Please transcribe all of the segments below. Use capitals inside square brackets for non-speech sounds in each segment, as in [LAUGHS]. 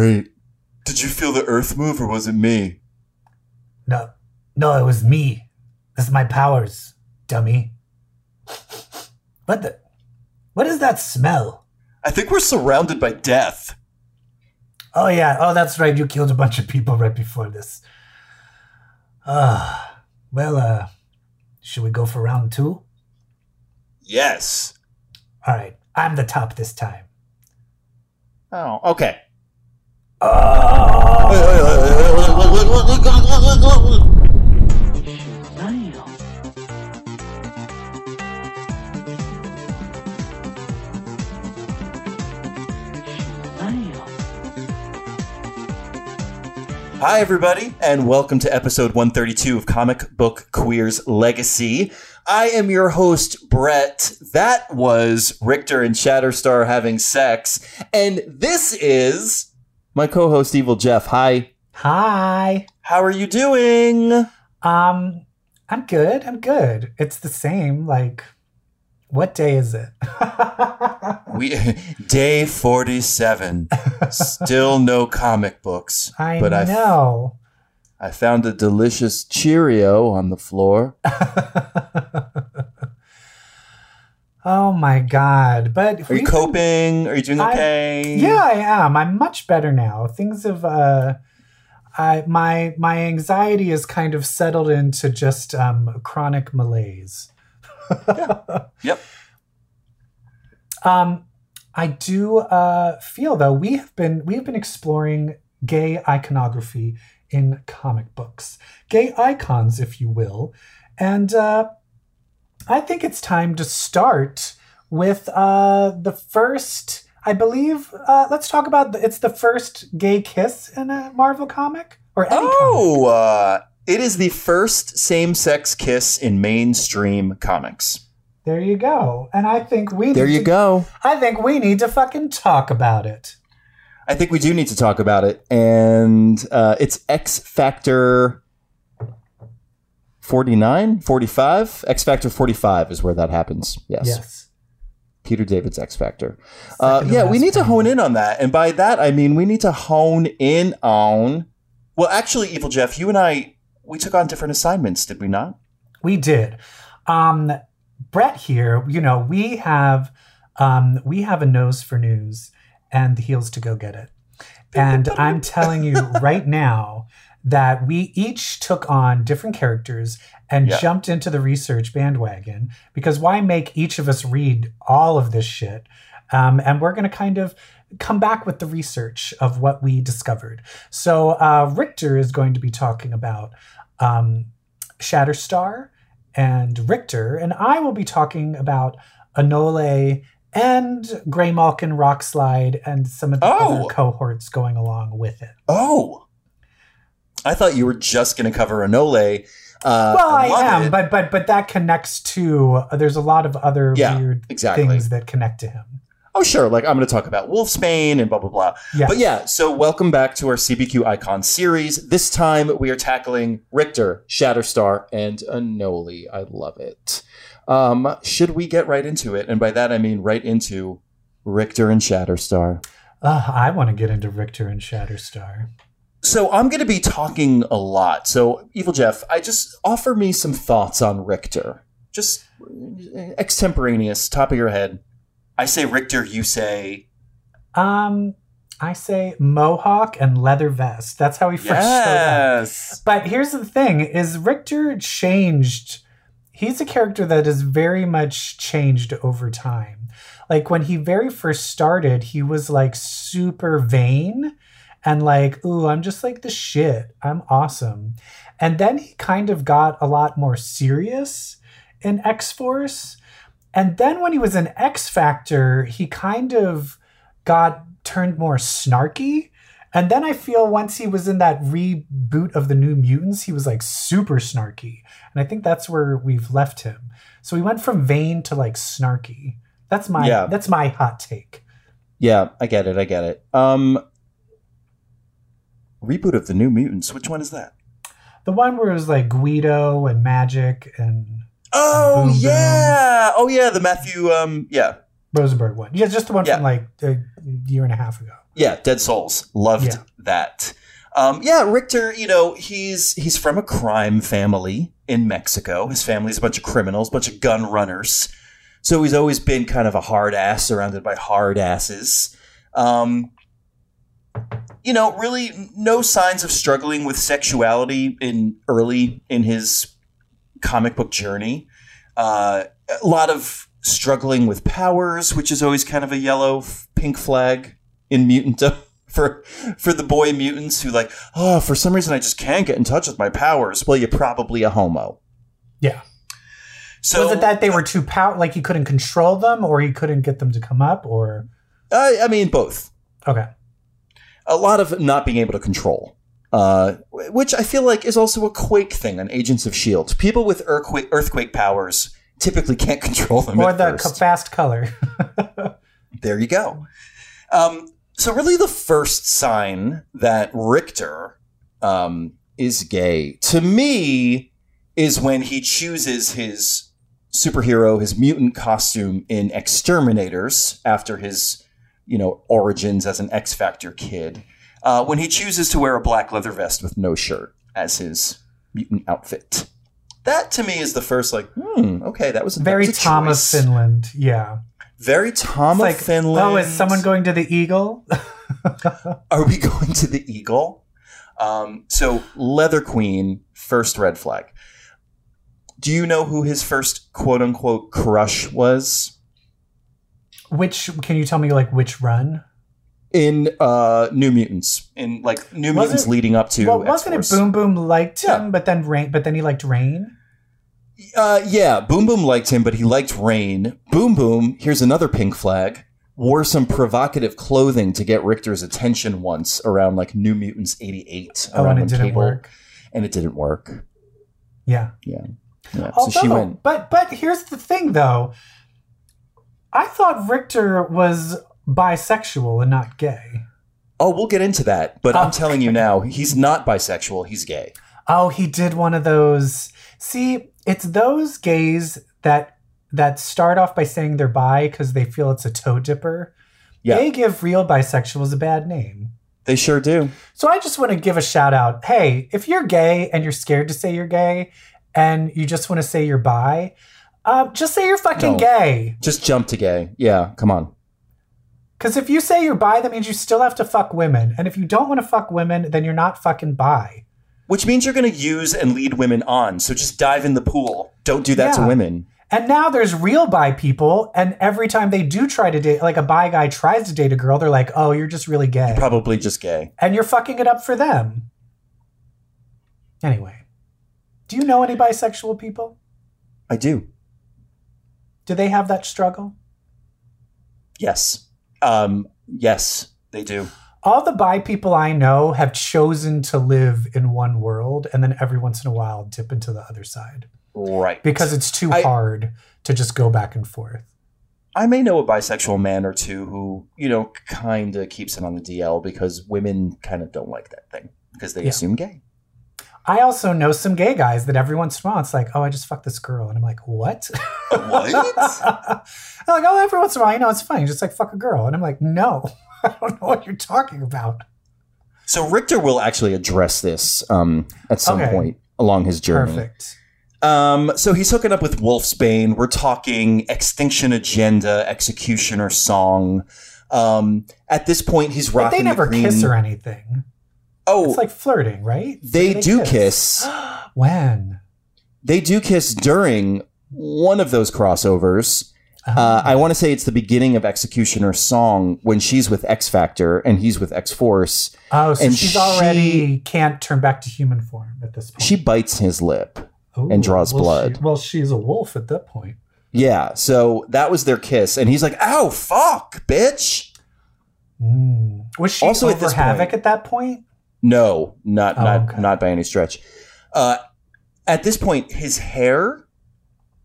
great. Did you feel the earth move or was it me? No, no, it was me. This is my powers, dummy. What the? What is that smell? I think we're surrounded by death. Oh yeah. Oh, that's right. You killed a bunch of people right before this. Ah, well, uh, should we go for round two? Yes. All right. I'm the top this time. Oh, okay. Hi, everybody, and welcome to episode 132 of Comic Book Queer's Legacy. I am your host, Brett. That was Rictor and Shatterstar having sex. And this is my co host, Evil Jeff. Hi. Hi. How are you doing? Um, I'm good. I'm good. It's the same. Like, what day is it? [LAUGHS] We [LAUGHS] day 47. Still no comic books. I but I f- know. I found a delicious Cheerio on the floor. [LAUGHS] oh my god! But Are you coping? Are you doing I- okay? Yeah, I am. I'm much better now. Things have. Uh, I my my anxiety is kind of settled into just um, chronic malaise. yeah. Yep. [LAUGHS] Um, I do uh, feel though we have been we have been exploring gay iconography in comic books, gay icons, if you will, and uh, I think it's time to start with uh, the first. I believe. Uh, let's talk about the, it's the first gay kiss in a Marvel comic or any comic. Oh, uh, it is the first same sex kiss in mainstream comics. There you go. And I think we There need you to- go. I think we need to fucking talk about it. I think we do need to talk about it. And uh, it's X Factor 49, 45? X Factor 45 is where that happens. Yes. Yes. Peter David's X Factor. Uh, yeah, we need to hone in on that. And by that, I mean we need to hone in on. Well, actually, Evil Jeff, you and I, we took on different assignments, did we not? We did. Um, Brett here, you know, we have um, we have a nose for news and the heels to go get it. And I'm telling you [LAUGHS] right now that we each took on different characters and Yeah. jumped into the research bandwagon because why make each of us read all of this shit? Um, and we're going to kind of come back with the research of what we discovered. So uh, Rictor is going to be talking about um, Shatterstar and Rictor, and I will be talking about Anole and Graymalkin Rockslide and some of the Oh. other cohorts going along with it. Oh. I thought you were just going to cover Anole. Uh, well, I, love am, it. but but but that connects to. uh, there's a lot of other Yeah, weird exactly. things that connect to him. Oh, sure. Like I'm going to talk about Wolfsbane and blah, blah, blah. Yeah, But yeah, so welcome back to our CBQ Icon series. This time we are tackling Rictor, Shatterstar, and Anole. I love it. Um, should we get right into it? And by that I mean right into Rictor and Shatterstar. Uh, I want to get into Rictor and Shatterstar. So I'm going to be talking a lot. So, Evil Jeff, I just offer me some thoughts on Rictor. Just extemporaneous, top of your head. I say Rictor, you say Um, I say mohawk and leather vest. That's how he first showed up. yes. But here's the thing: is Rictor changed? He's a character that has very much changed over time. Like when he very first started, he was like super vain and like, ooh, I'm just like the shit. I'm awesome. And then he kind of got a lot more serious in X Force. And then when he was in X Factor, he kind of got turned more snarky. And then I feel once he was in that reboot of the New Mutants, he was like super snarky. And I think that's where we've left him. So he went from vain to like snarky. That's my Yeah. that's my hot take. Yeah, I get it. I get it. Um, reboot of the New Mutants. Which one is that? The one where it was like Guido and Magik and Oh Boom, boom. yeah. Oh yeah. The Matthew. Um. Yeah. Rosenberg one. Yeah, just the one Yeah. from like a year and a half ago. Yeah, Dead Souls. Loved Yeah. that. Um, yeah, Rictor, you know, he's he's from a crime family in Mexico. His family's a bunch of criminals, a bunch of gun runners. So he's always been kind of a hard ass surrounded by hard asses. Um, you know, really no signs of struggling with sexuality in early in his comic book journey. Uh, a lot of struggling with powers, which is always kind of a yellow f- pink flag in mutantdom [LAUGHS] for for the boy mutants who like, oh, for some reason I just can't get in touch with my powers. Well, you're probably a homo. Yeah. So was it that they were too power like he couldn't control them or he couldn't get them to come up or I, I mean, both. okay. A lot of not being able to control. Uh, which I feel like is also a Quake thing on Agents of Shield. People with earthquake earthquake powers typically can't [LAUGHS] control them. Or the first. fast color. [LAUGHS] There you go. Um, so really, the first sign that Rictor um, is gay to me is when he chooses his superhero, his mutant costume in Exterminators after his, you know, origins as an X Factor kid. Uh, when he chooses to wear a black leather vest with no shirt as his mutant outfit. That to me is the first like, hmm, okay, that was that Very was a Tom of. Finland. Yeah. Very Tom It's of like, Finland. oh, is someone going to the Eagle? [LAUGHS] Are we going to the Eagle? Um, so Leather Queen, first red flag. Do you know who his first quote unquote crush was? Which can you tell me like which run? In uh, New Mutants, in like New Was Mutants leading up to well, wasn't it X-Force. Boom Boom liked Yeah. him, but then Rahne, but then he liked Rahne. Uh, yeah, Boom Boom liked him, but he liked Rahne. Boom Boom, here's another pink flag, wore some provocative clothing to get Rictor's attention once around like New Mutants 88. Oh, and it didn't Cable- work. And it didn't work. Yeah. Yeah. Yeah. Although, so she went. but but here's the thing though. I thought Rictor was bisexual and not gay. Oh, we'll get into that. But I'm telling you now, he's not bisexual. He's gay. Oh, he did one of those. See, it's those gays that that start off by saying they're bi because they feel it's a toe dipper. Yeah. They give real bisexuals a bad name. They sure do. So I just want to give a shout out. Hey, if you're gay and you're scared to say you're gay and you just want to say you're bi, uh, just say you're fucking No. gay. Just jump to gay. Yeah, come on. Because if you say you're bi, that means you still have to fuck women. And if you don't want to fuck women, then you're not fucking bi. Which means you're going to use and lead women on. So just dive in the pool. Don't do that to women. And now there's real bi people, and every time they do try to date, like a bi guy tries to date a girl, they're like, "Oh, you're just really gay," Probably just gay. and you're fucking it up for them. Anyway, do you know any bisexual people? I do. Do they have that struggle? Yes. Um, yes, they do. All the bi people I know have chosen to live in one world, and then every once in a while dip into the other side Right. because it's too I- hard to just go back and forth. I may know a bisexual man or two who, you know, kind of keeps it on the DL because women kind of don't like that thing because they Yeah. assume gay. I also know some gay guys that every once in a while it's like, oh, I just fucked this girl. And I'm like, what? What? [LAUGHS] Like, oh, every once in a while, you know, it's fine. You just like fuck a girl. And I'm like, no, [LAUGHS] I don't know what you're talking about. So Rictor will actually address this um, at some Okay. point along his journey. Perfect. Um, so he's hooking up with Wolfsbane. We're talking Extinction Agenda, Executioner song. Um, at this point, he's But rocking they never the kiss or anything. Oh, It's like flirting, right? they Or do kiss. [GASPS] when? They do kiss during one of those crossovers. Uh, I want to say it's the beginning of Executioner's song when she's with X Factor and he's with X Force. oh, so and she's she- already can't turn back to human form at this point. She bites his lip. Ooh, and draws well, blood. she- well, she's a wolf at that point. Yeah, so that was their kiss, and he's like, "Ow, fuck, bitch." Mm. Was she Also at over this havoc point- at that point? No, not Oh, not okay. not by any stretch. Uh, at this point, his hair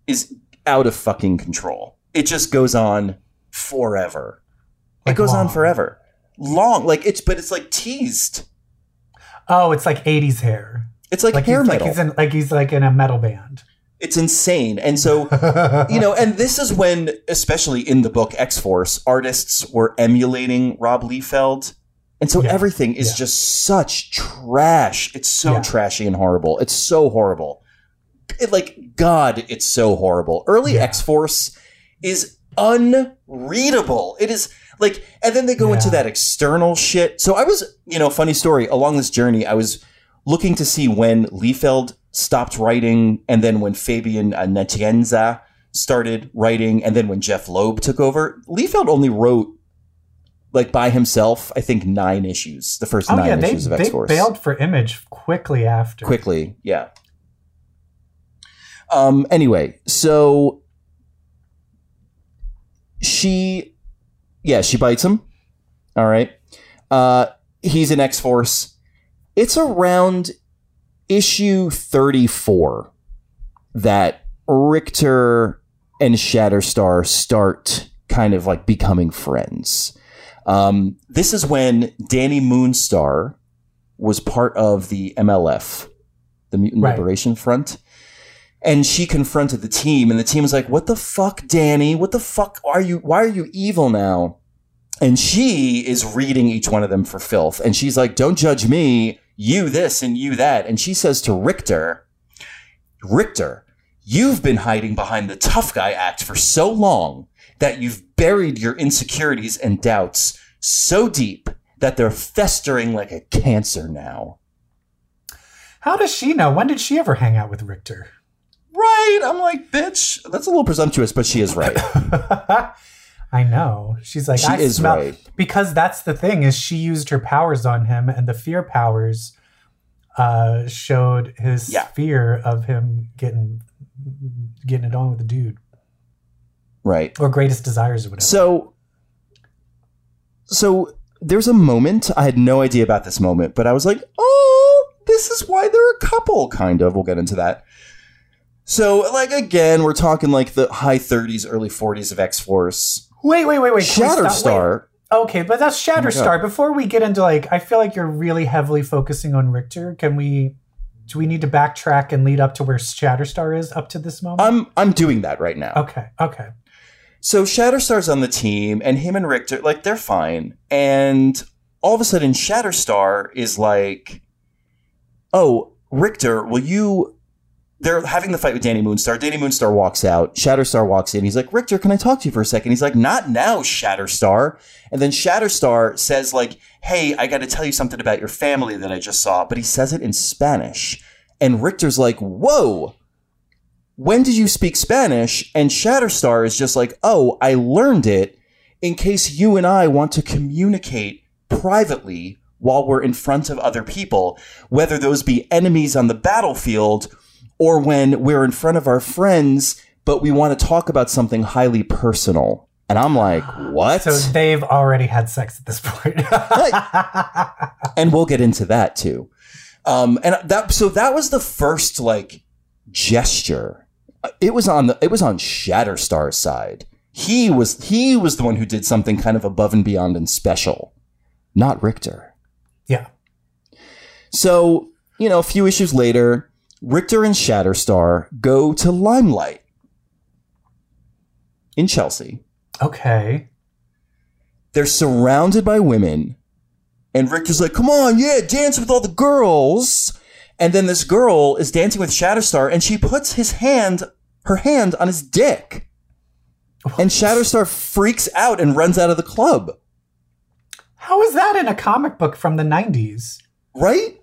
is out of fucking control. It just goes on forever. Like it goes on forever, long. Like it's, but it's like teased. Oh, it's like 80s hair. It's like, Like hair he's, metal. like he's in like he's like in a metal band. It's insane. And so, [LAUGHS] you know, and this is when, especially in the book X Force, artists were emulating Rob Liefeld. And so Yeah. everything is Yeah. just such trash. It's so Yeah. trashy and horrible. It's so horrible. It, like, God, it's so horrible. Early. X Force is unreadable. It is like, and then they go into that external shit. So I was, you know, funny story along this journey, I was looking to see when Liefeld stopped writing and then when Fabian uh, Natienza started writing and then when Jeph Loeb took over. Liefeld only wrote like by himself, I think nine issues, the first oh nine yeah, they, issues of X Force. They bailed for Image quickly after. quickly, yeah. Um anyway, so she yeah, she bites him. All right. Uh he's in X-Force. It's around issue 34 that Rictor and Shatterstar start kind of like becoming friends. Um, this is when Dani Moonstar was part of the MLF, the Mutant Right. Liberation Front. And she confronted the team, and the team was like, What the fuck, Dani? What the fuck are you? Why are you evil now? And she is reading each one of them for filth. And she's like, Don't judge me, you this and you that. And she says to Rictor, Rictor, you've been hiding behind the tough guy act for so long that you've buried your insecurities and doubts so deep that they're festering like a cancer now. How does she know? When did she ever hang out with Rictor? Right. I'm like, bitch, that's a little presumptuous, but she is right. [LAUGHS] I know. She's like, She I is smell right. because that's the thing is she used her powers on him, and the fear powers uh, showed his Yeah. fear of him getting getting it on with the dude Right. or greatest desires or whatever. So, so there's a moment I had no idea about this moment, but I was like, oh, this is why they're a couple. Kind of. We'll get into that. So, like again, we're talking like the high 30s, early 40s of X Force. wait, wait, wait, wait. Stop? Wait. Shatterstar. Okay, but that's Oh Shatterstar. Before we get into like, I feel like you're really heavily focusing on Rictor. Can we? Do we need to backtrack and lead up to where Shatterstar is up to this moment? I'm I'm doing that right now. okay, okay. So Shatterstar's on the team, and him and Rictor, like, they're fine. And all of a sudden, Shatterstar is like, "Oh, Rictor, will you?" They're having the fight with Dani Moonstar. Dani Moonstar walks out. Shatterstar walks in. He's like, "Rictor, can I talk to you for a second? He's like, "Not now, Shatterstar." And then Shatterstar says, "Like, hey, I got to tell you something about your family that I just saw," but he says it in Spanish. And Rictor's like, "Whoa." When did you speak Spanish? And Shatterstar is just like, oh, I learned it in case you and I want to communicate privately while we're in front of other people, whether those be enemies on the battlefield or when we're in front of our friends, but we want to talk about something highly personal. And I'm like, what? So they've already had sex at this point. [LAUGHS] and we'll get into that too. Um, and that so that was the first like gesture. It was on the it was on Shatterstar's side. He was he was the one who did something kind of above and beyond and special, not Rictor. yeah. So you know, a few issues later, Rictor and Shatterstar go to Limelight in Chelsea. Okay. they're surrounded by women and Rictor's like, come on, yeah, dance with all the girls. And then this girl is dancing with Shatterstar and she puts his hand, her hand on his dick. And Shatterstar freaks out and runs out of the club. How is that in a comic book from the 90s? Right?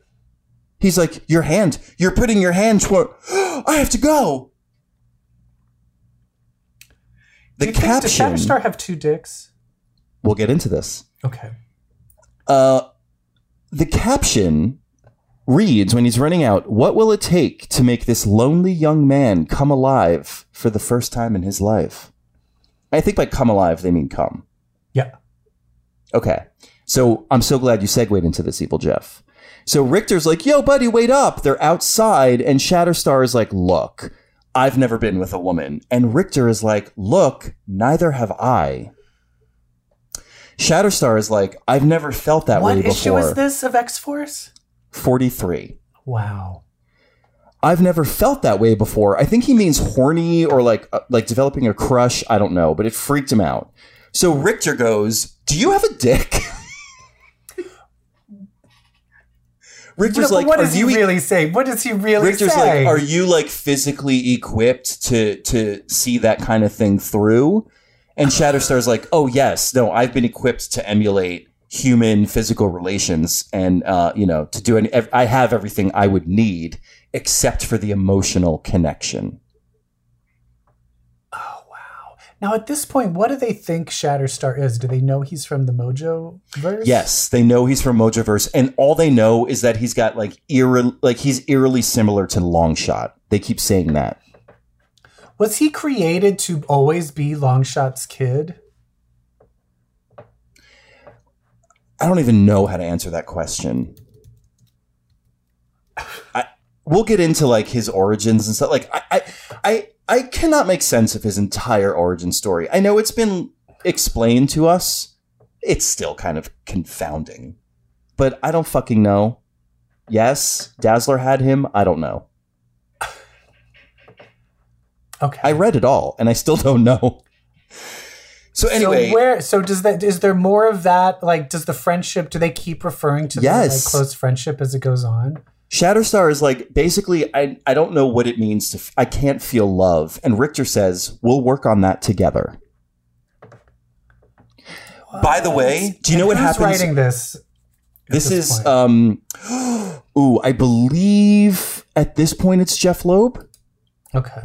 He's like, your hand, you're putting your hand toward, [GASPS] I have to go. The you think, does caption, Shatterstar have two dicks? we'll get into this. Okay. Uh, the caption reads when he's running out, What will it take to make this lonely young man come alive for the first time in his life? I think by come alive, they mean come. Yeah. Okay. So I'm so glad you segued into this, Evil Jeff. So Rictor's like, Yo, buddy, wait up. They're outside. And Shatterstar is like, Look, I've never been with a woman. And Rictor is like, Look, neither have I. Shatterstar is like, I've never felt that way. before. What issue is this of X Force? 43. Wow. I've never felt that way before. I think he means horny or like uh, like developing a crush. I don't know, but it freaked him out. So Rictor goes, "Do you have a dick?" [LAUGHS] Rictor's like, what "Are does he you e-" really say? What does he really Rictor's say? like, "Are you like physically equipped to to see that kind of thing through?" And Shatterstar's like, "Oh yes, no, I've been equipped to emulate human physical relations, and uh, you know, to do any. ev- I have everything I would need, except for the emotional connection." oh wow! Now at this point, what do they think Shatterstar is? Do they know he's from the Mojo verse? Yes, they know he's from Mojoverse, and all they know is that he's got like eerie, like he's eerily similar to Longshot. They keep saying that. Was he created to always be Longshot's kid? I don't even know how to answer that question. I we'll get into like his origins and stuff. Like I, I I I cannot make sense of his entire origin story. I know it's been explained to us. It's still kind of confounding. But I don't fucking know. Yes, Dazzler had him. I don't know. [SIGHS] Okay. I read it all and I still don't know. So anyway, so where? So does that? Is there more of that? Like, does the friendship? Do they keep referring to the Yes. like, close friendship as it goes on? Shatterstar is like basically I I don't know what it means to f- I can't feel love and Rictor says we'll work on that together. By the way, do you know what who's happens? Writing this. at this is point? um [GASPS] ooh, I believe at this point it's Jeph Loeb. okay.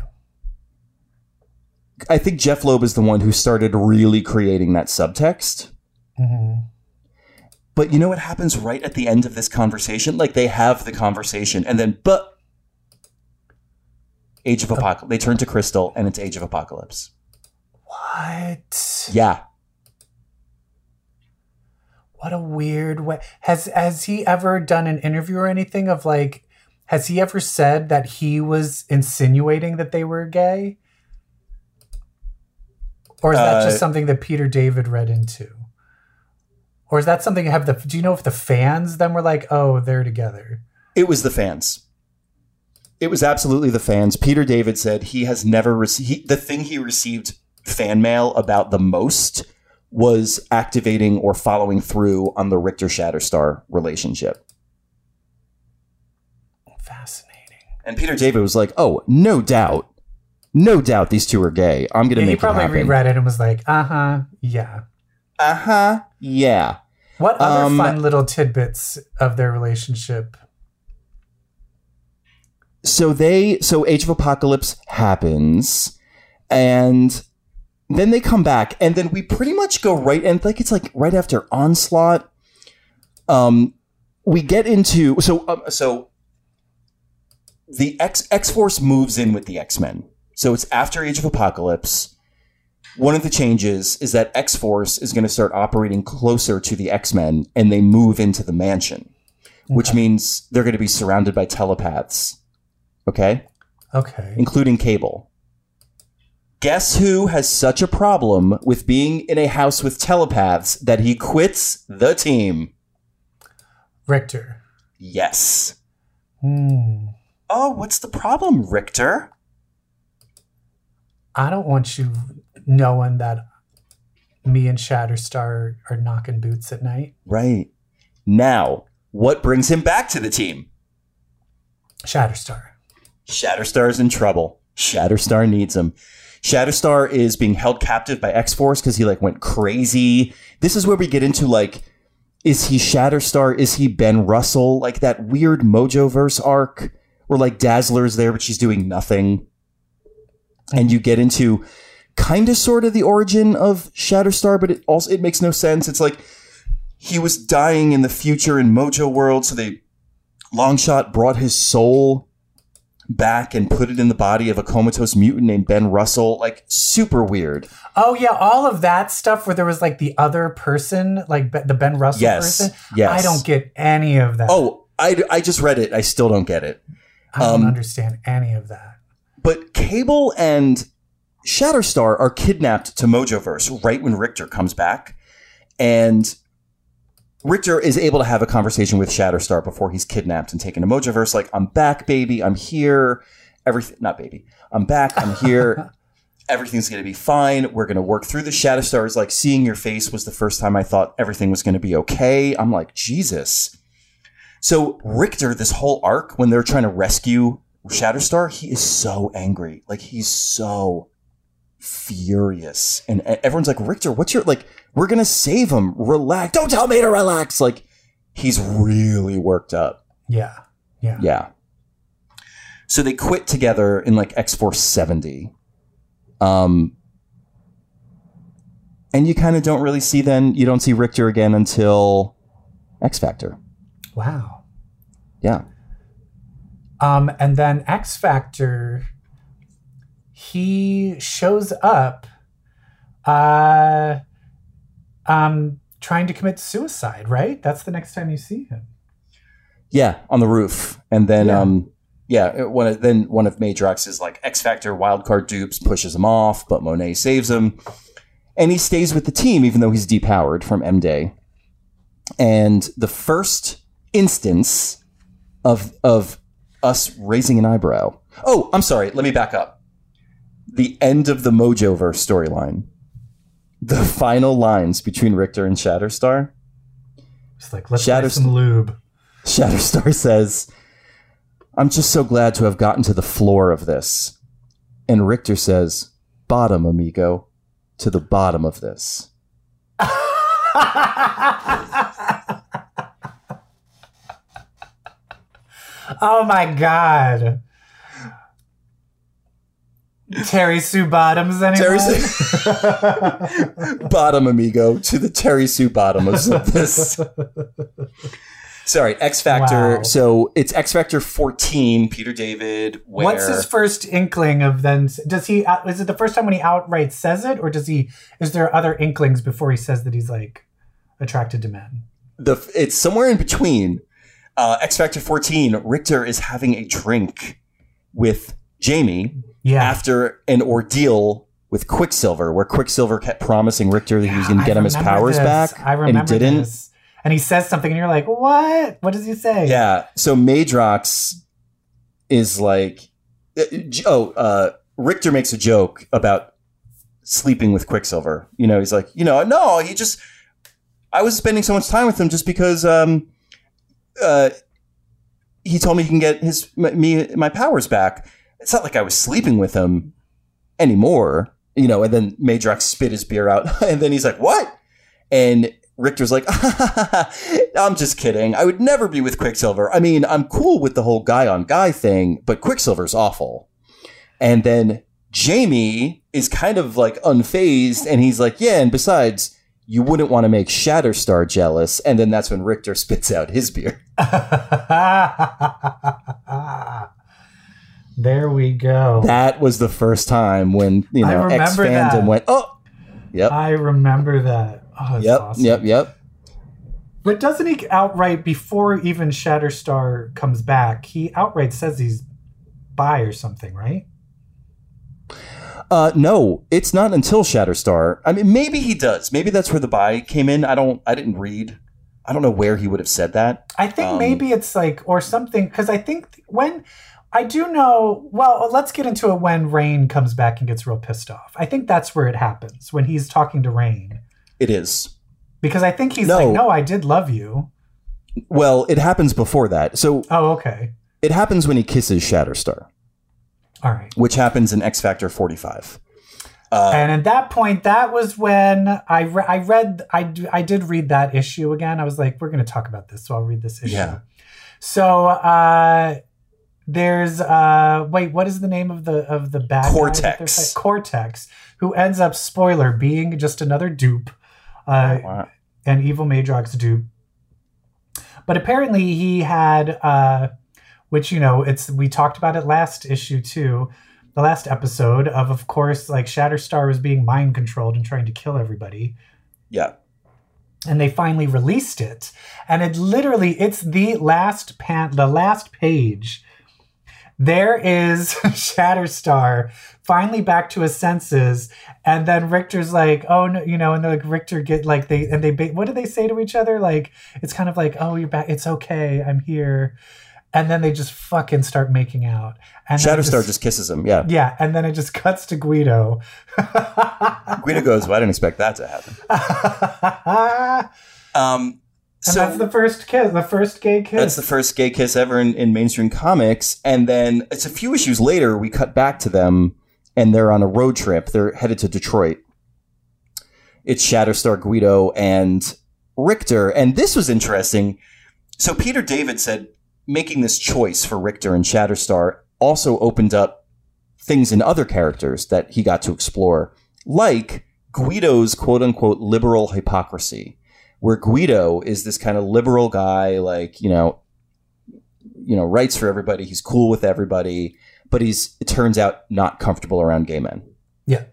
I think Jeph Loeb is the one who started really creating that subtext. hmm But you know what happens right at the end of this conversation? Like they have the conversation and then but Age of Apocalypse. They turn to Crystal and it's Age of Apocalypse. What? Yeah. What a weird way. Has has he ever done an interview or anything of like? Has he ever said that he was insinuating that they were gay? Or is that Uh, just something that Peter David read into? Or is that something have the? Do you know if the fans then were like, "Oh, they're together"? It was the fans. It was absolutely the fans. Peter David said he has never received the thing he received fan mail about the most was activating or following through on the Rictor Shatterstar relationship. Fascinating. And Peter David was like, "Oh, no doubt, no doubt, these two are gay. I'm gonna Yeah, he make it probably happen." reread it and was like, "Uh huh, yeah." Uh huh. Yeah. What other Um, fun little tidbits of their relationship? so they so age of apocalypse happens and then they come back and then we pretty much go right and like it's like right after onslaught um we get into so um, so the x x-force moves in with the x-men so it's after age of apocalypse one of the changes is that x-force is going to start operating closer to the x-men and they move into the mansion which Okay. means they're going to be surrounded by telepaths okay Okay. including Cable. Guess who has such a problem with being in a house with telepaths that he quits the team? Rictor. Yes. Hmm. Oh, what's the problem, Rictor? I don't want you knowing that me and Shatterstar are knocking boots at night. Right. Now, what brings him back to the team? Shatterstar. Shatterstar's in trouble. Shatterstar needs him. Shatterstar is being held captive by X-Force because he like went crazy. This is where we get into like, is he Shatterstar? Is he Ben Russell? Like that weird Mojoverse arc where like Dazzler's there, but she's doing nothing. And you get into kind of sort of the origin of Shatterstar, but it also it makes no sense. It's like he was dying in the future in Mojo World, so they Longshot brought his soul back and put it in the body of a comatose mutant named Ben Russell. Like super weird. Oh yeah, all of that stuff where there was like the other person, like the Ben Russell Yes. person. Yes. I don't get any of that. Oh, I, I just read it. I still don't get it. I don't um, understand any of that. But Cable and Shatterstar are kidnapped to Mojoverse right when Rictor comes back. And Rictor is able to have a conversation with Shatterstar before he's kidnapped and taken to Mojoverse. Like, I'm back, baby. I'm here. Everything, not baby. I'm back. I'm here. [LAUGHS] Everything's going to be fine. We're going to work through the Shatterstar. Is like seeing your face was the first time I thought everything was going to be okay. I'm like, Jesus. So Rictor, this whole arc, when they're trying to rescue Shatterstar, he is so angry. Like he's so furious. And everyone's like, Rictor, what's your like? We're gonna save him. Relax. Don't tell me to relax. Like he's really worked up. Yeah. Yeah. Yeah. So they quit together in like X Force 70. Um, and you kind of don't really see then, you don't see Rictor again until X Factor. Wow. Yeah. Um, and then X Factor, he shows up uh, um, trying to commit suicide, right? That's the next time you see him. Yeah, on the roof. And then, yeah. um, yeah, one of, then one of Madrox's like X Factor wildcard dupes pushes him off, but Monet saves him. And he stays with the team even though he's depowered from M Day. And the first instance of of us raising an eyebrow. Oh, I'm sorry. Let me back up. The end of the Mojoverse storyline. The final lines between Rictor and Shatterstar. It's like let's Shatter- some lube. Shatterstar says, "I'm just so glad to have gotten to the floor of this," and Rictor says, "Bottom, amigo, to the bottom of this." [LAUGHS] Oh my god. Terry Sue Bottoms, anyone? Terry Sue [LAUGHS] Bottom amigo to the Terry Sue Bottoms of this. Sorry, X Factor. Wow. So it's X Factor 14, Peter David. Where... What's his first inkling of then? Does he, uh, is it the first time when he outright says it, or does he, is there other inklings before he says that he's like attracted to men? The, it's somewhere in between uh, X Factor 14, Rictor is having a drink with Jamie yeah. after an ordeal with Quicksilver, where Quicksilver kept promising Rictor that he was going to get him his powers this. back. I remember and he didn't. This. And he says something, and you're like, "What? What does he say?" Yeah. So Madrox is like, uh, oh, uh, Richter makes a joke about sleeping with Quicksilver. You know, he's like, you know, no, he just, I was spending so much time with him just because, um, uh, he told me he can get his me my powers back. It's not like I was sleeping with him anymore, you know. And then Madrox spit his beer out, [LAUGHS] and then he's like, "What?" And Rictor's like, [LAUGHS] "I'm just kidding. I would never be with Quicksilver. I mean, I'm cool with the whole guy on guy thing, but Quicksilver's awful." And then Jamie is kind of like unfazed, and he's like, "Yeah, and besides." You wouldn't want to make Shatterstar jealous, and then that's when Rictor [LAUGHS] spits out his beer. [LAUGHS] there we go. That was the first time when you know X fandom went, oh, yep. I remember that. Oh, yep, awesome. yep, yep. But doesn't he outright before even Shatterstar comes back? He outright says he's bi or something, right? Uh, no, it's not until Shatterstar. I mean, maybe he does. Maybe that's where the buy came in. I don't. I didn't read. I don't know where he would have said that. I think um, maybe it's like or something because I think when I do know. Well, let's get into it when Rahne comes back and gets real pissed off. I think that's where it happens when he's talking to Rahne. It is because I think he's no. like, "No, I did love you." Well, it happens before that. So, oh, okay. It happens when he kisses Shatterstar. All right. Which happens in X Factor 45. Uh, and at that point, that was when I, re- I read, I, I did read that issue again. I was like, we're going to talk about this. So I'll read this issue. Yeah. So uh, there's, uh, wait, what is the name of the, of the bad Cortex. Cortex, who ends up, spoiler, being just another dupe, uh, oh, wow. an evil Madrox dupe. But apparently he had, uh, which you know it's we talked about it last issue too the last episode of of course like shatterstar was being mind controlled and trying to kill everybody yeah and they finally released it and it literally it's the last pan the last page there is [LAUGHS] Shatterstar finally back to his senses, and then Rictor's like, "Oh no," you know, and like Rictor get like they and they what do they say to each other? Like it's kind of like, "Oh, you're back. It's okay. I'm here." And then they just fucking start making out. And it Shatterstar just, kisses him. Yeah. yeah, and then it just cuts to Guido. [LAUGHS] Guido goes, well, I didn't expect that to happen. [LAUGHS] and Um, so that's the first kiss, the first gay kiss. That's the first gay kiss ever in, in mainstream comics. And then it's a few issues later, we cut back to them and they're on a road trip. They're headed to Detroit. It's Shatterstar Guido and Rictor. And this was interesting. So Peter David said making this choice for Rictor and Shatterstar also opened up things in other characters that he got to explore, like Guido's quote unquote liberal hypocrisy where Guido is this kind of liberal guy, like you know, you know, writes for everybody. He's cool with everybody, but he's it turns out not comfortable around gay men. Yeah.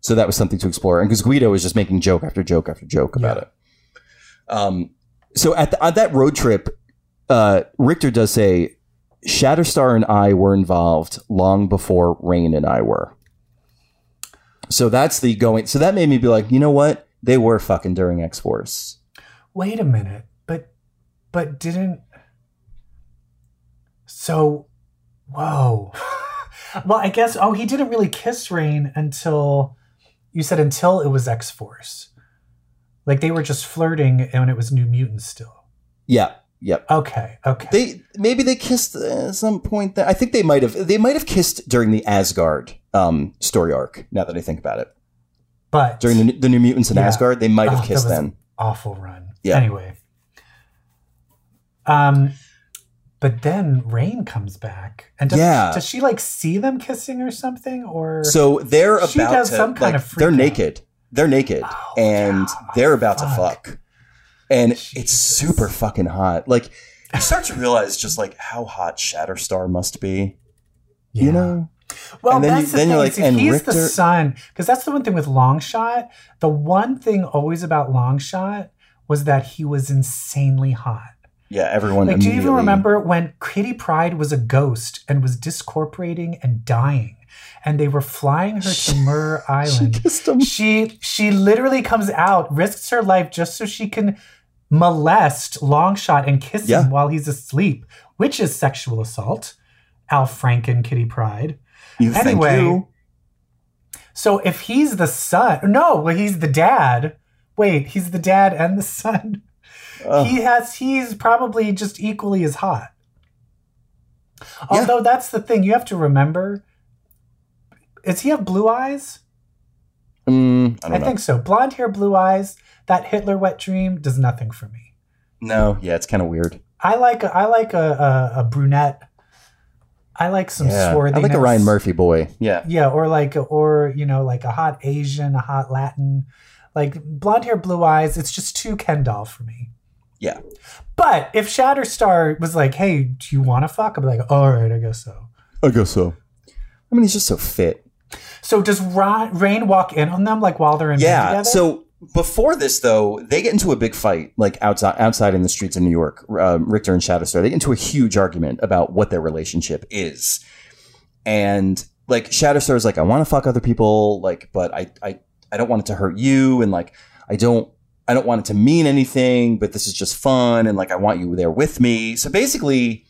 So that was something to explore, and because Guido is just making joke after joke after joke about Yeah. it. Um, so at, the, on that road trip, uh, Rictor does say, "Shatterstar and I were involved long before Rahne and I were." So that's the going. So that made me be like, you know what? They were fucking during X Force. Wait a minute, but but didn't so whoa. [LAUGHS] well, I guess oh he didn't really kiss Rahne until you said until it was X Force. Like they were just flirting and it was New Mutants still. Yeah. Yep. Okay, okay. They maybe they kissed at some point. That I think they might have. They might have kissed during the Asgard um, story arc. Now that I think about it, but during the, the New Mutants in Yeah. Asgard, they might Oh, have that kissed was then. an awful run. Yeah. Anyway. Um but then Rahne comes back. And does, Yeah. does she like see them kissing or something? Or So they're about She does to some kind like of they're out. naked. They're naked, Oh, and yeah. they're about to Fuck. Fuck. And it's super fucking hot. Like you start to realize just like how hot Shatterstar must be. Yeah. You know? Well, And then that's you- the then thing. you're like, See, and he's Rictor- the son, because that's the one thing with Longshot. The one thing always about Longshot was that he was insanely hot. Yeah, everyone. Like, do you even remember when Kitty Pryde was a ghost and was discorporating and dying, and they were flying her to Muir [LAUGHS] Island? kissed him. She she literally comes out, risks her life just so she can molest Longshot and kiss Yeah. him while he's asleep, which is sexual assault. Al Franken, Kitty Pryde. You Anyway. So if he's the son, no, well, he's the dad. Wait, he's the dad and the son. Ugh. He has. He's probably just equally as hot. Yeah. Although that's the thing you have to remember. Does he have blue eyes? Mm, I don't I, think so. Blonde hair, blue eyes. That Hitler wet dream does nothing for me. no, yeah, it's kind of weird. I like a, I like a, a, a brunette. I like some Yeah, I like a Ryan Murphy boy. Yeah, Yeah, or like or you know like a hot Asian, a hot Latin, like blonde hair, blue eyes. It's just too Ken doll for me. Yeah. But if Shatterstar was like, "Hey, do you want to fuck?" I'd be like, "All right, I guess so." I guess so. I mean, he's just so fit. So does Ra- Rahne walk in on them like while they're in bed Yeah. together? So before this, though, they get into a big fight, like outside outside in the streets of New York. Um, Rictor and Shatterstar they get into a huge argument about what their relationship is, and like Shatterstar is like, I want to fuck other people, like, but I I I don't want it to hurt you, and like I don't. I don't want it to mean anything, but this is just fun, and like I want you there with me. So basically,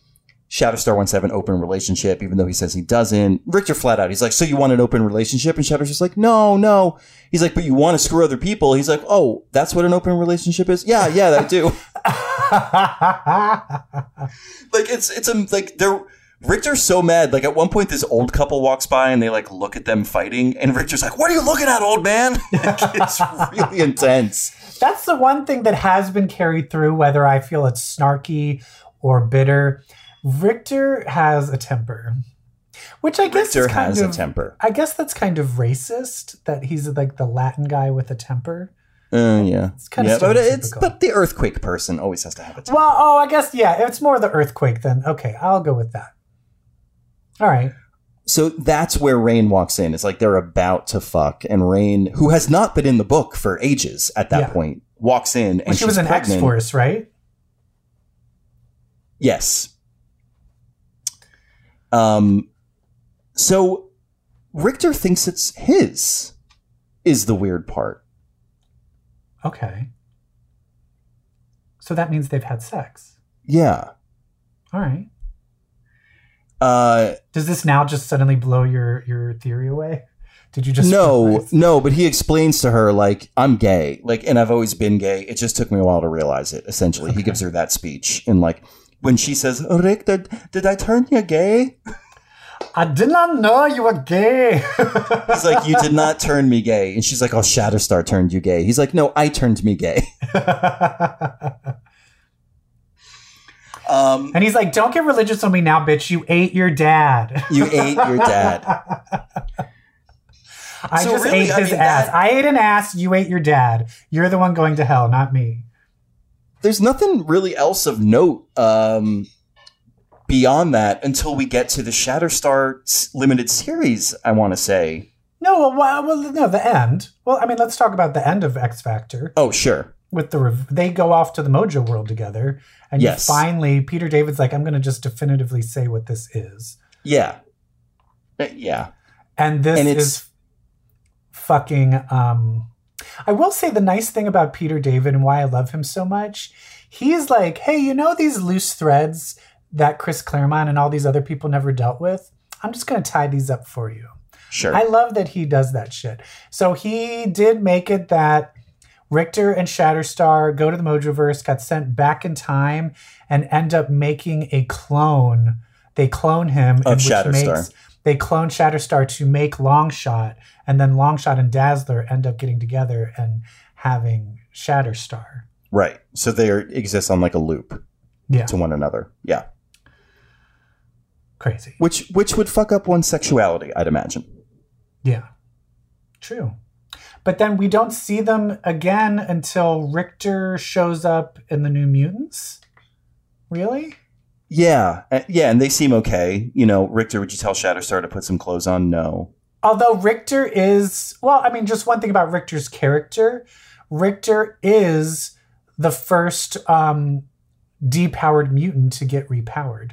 Shatterstar wants to have an open relationship, even though he says he doesn't. Rictor flat out, he's like, "So you want an open relationship?" And Shatterstar's like, "No, no." He's like, "But you want to screw other people?" He's like, "Oh, that's what an open relationship is." Yeah, yeah, I do. [LAUGHS] like it's it's a like they're Rictor's so mad. Like at one point, this old couple walks by and they like look at them fighting, and Rictor's like, "What are you looking at, old man?" [LAUGHS] Like, it's really intense. That's the one thing that has been carried through, whether I feel it's snarky or bitter. Rictor has a temper, which I guess Rictor is kind has of a temper. I guess that's kind of racist that he's like the Latin guy with a temper. Uh, yeah, It's kinda but it's but the earthquake person always has to have a temper. Well, oh, I guess yeah, it's more the earthquake then. Okay, I'll go with that. All right. So that's where Rahne walks in. It's like they're about to fuck, and Rahne, who has not been in the book for ages at that Yeah. point, walks in and Well, she was an X. Force, right? Yes. Um, so Rictor thinks it's his. Is the weird part. Okay. So that means they've had sex. Yeah. All right. Uh, Does this now just suddenly blow your your theory away? Did you just no, realize- no, but he explains to her like I'm gay, like, and I've always been gay. It just took me a while to realize it. Essentially, he gives her that speech, and like when she says, "Rick, did, did I turn you gay?" I did not know you were gay. [LAUGHS] He's like, "You did not turn me gay," and she's like, "Oh, Shatterstar turned you gay." He's like, "No, I turned me gay." [LAUGHS] Um, and he's like, "Don't get religious on me now, bitch. You ate your dad." [LAUGHS] you ate your dad. I So just really, ate I his mean, ass. that- I ate an ass. You ate your dad. You're the one going to hell, not me. There's nothing really else of note um, beyond that until we get to the Shatterstar limited series. I want to say. No, well, well, no, the end. Well, I mean, let's talk about the end of X Factor. Oh, sure. With the rev- they go off to the Mojo world together, and Yes. finally Peter David's like, I'm going to just definitively say what this is, Yeah. Uh, Yeah. and this And is fucking. um I will say the nice thing about Peter David and why I love him so much, he's like, hey, you know these loose threads that Chris Claremont and all these other people never dealt with. I'm just going to tie these up for you. Sure. I love that he does that shit. So he did make it that Rictor and Shatterstar go to the Mojoverse, got sent back in time, and end up making a clone. They clone him Of which Shatterstar. makes- they clone Shatterstar to make Longshot, and then Longshot and Dazzler end up getting together and having Shatterstar. right. So they are, exist on like a loop Yeah, to one another. Yeah. crazy. Which which would fuck up one's sexuality, I'd imagine. Yeah, true. But then we don't see them again until Rictor shows up in the New Mutants. Really? Yeah. Yeah, and they seem okay. You know, Rictor, would you tell Shatterstar to put some clothes on? No. Although Rictor is, well, I mean, just one thing about Rictor's character Rictor is the first um, depowered mutant to get repowered.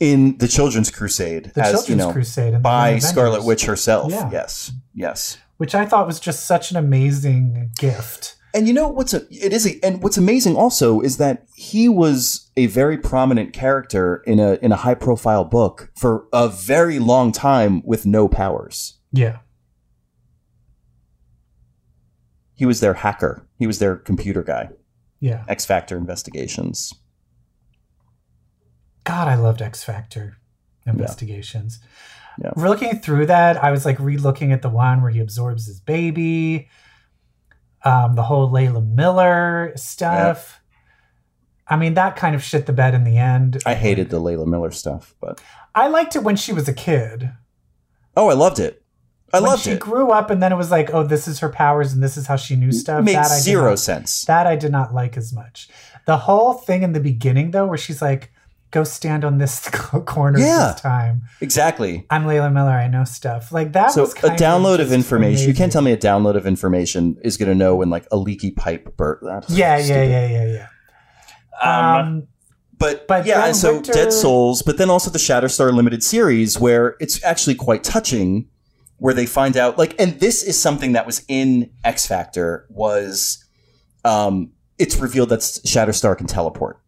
In the Children's Crusade, The as Children's you know, Crusade by Scarlet Witch herself. Yeah. Yes. Yes. which I thought was just such an amazing gift. And you know what's a, it is a, and what's amazing also is that he was a very prominent character in a in a high profile book for a very long time with no powers. Yeah. He was their hacker. He was their computer guy. Yeah. X Factor investigations. God, I loved X Factor investigations. Yeah. Looking through that, I was like re-looking at the one where he absorbs his baby, um, the whole Layla Miller stuff. I mean, that kind of shit the bed in the end. I hated the Layla Miller stuff, but I liked it when she was a kid. oh, I loved it. I when loved she it. grew up, and then it was like, oh, this is her powers, and this is how she knew stuff. Made that zero not- sense. That I did not like as much. The whole thing in the beginning, though, where she's like, "Go stand on this [LAUGHS] corner Yeah. this time." exactly. I'm Layla Miller. I know stuff like that. So was a download of just information. You can't tell me a download of information is going to know when like a leaky pipe burst. Yeah, yeah, yeah, yeah, yeah. Um, But, But yeah, and so Rictor- Dead Souls, but then also the Shatterstar limited series where it's actually quite touching where they find out like and this is something that was in X Factor was um it's revealed that Shatterstar can teleport.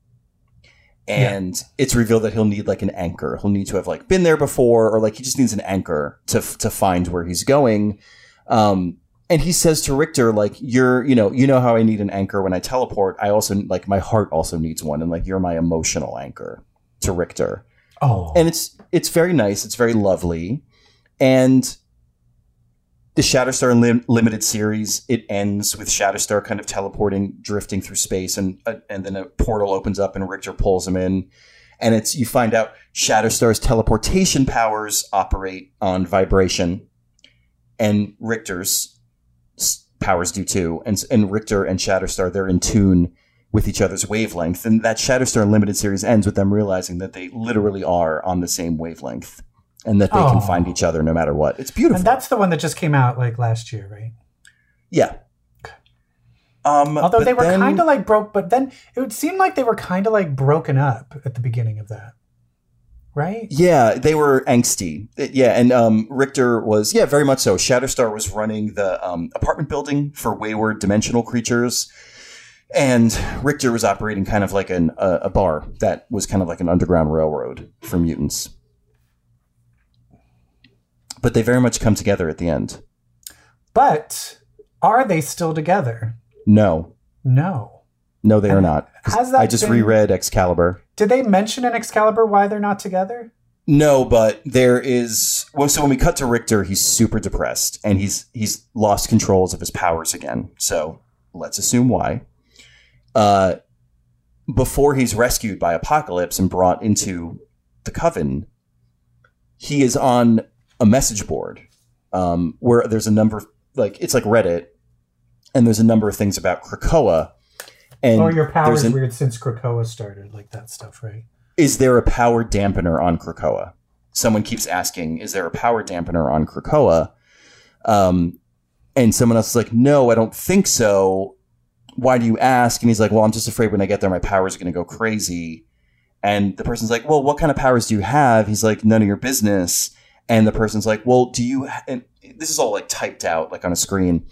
And it's revealed that he'll need like an anchor. He'll need to have like been there before or like he just needs an anchor to to find where he's going. Um and he says to Rictor, like, you're, you know, you know how I need an anchor when I teleport. I also like my heart also needs one, and like you're my emotional anchor to Rictor. oh, And it's it's very nice. It's very lovely, and the Shatterstar Lim- limited series it ends with Shatterstar kind of teleporting, drifting through space, and uh, and then a portal opens up and Rictor pulls him in, and it's you find out Shatterstar's teleportation powers operate on vibration, and Rictor's powers do too. And and Rictor and Shatterstar they're in tune with each other's wavelength, and that Shatterstar limited series ends with them realizing that they literally are on the same wavelength, and that they Oh. can find each other no matter what. It's beautiful. and that's the one that just came out like last year, right? yeah. Um, Although they were kind of like broke, but then it would seem like they were kind of like broken up at the beginning of that, right? Yeah, they were angsty. Yeah, and um, Rictor was yeah very much so. Shatterstar was running the um, apartment building for wayward dimensional creatures, and Rictor was operating kind of like an, a bar that was kind of like an underground railroad for mutants. But they very much come together at the end. But are they still together? No, No. no, they are not. Has that I just been- reread Excalibur. Did they mention in Excalibur why they're not together? No, but there is. Well, so when we cut to Rictor, he's super depressed and he's he's lost controls of his powers again. So let's assume why. Uh, before he's rescued by Apocalypse and brought into the Coven, he is on a message board um, where there's a number, like it's like Reddit, and there's a number of things about Krakoa. And or your powers an- weird since Krakoa started, like that stuff, right? is there a power dampener on Krakoa? Someone keeps asking, is there a power dampener on Krakoa? Um, and someone else is like, no, I don't think so. Why do you ask? And he's like, well, I'm just afraid when I get there, my powers are going to go crazy. And the person's like, well, what kind of powers do you have? He's like, none of your business. And the person's like, well, do you, and this is all like typed out, like on a screen.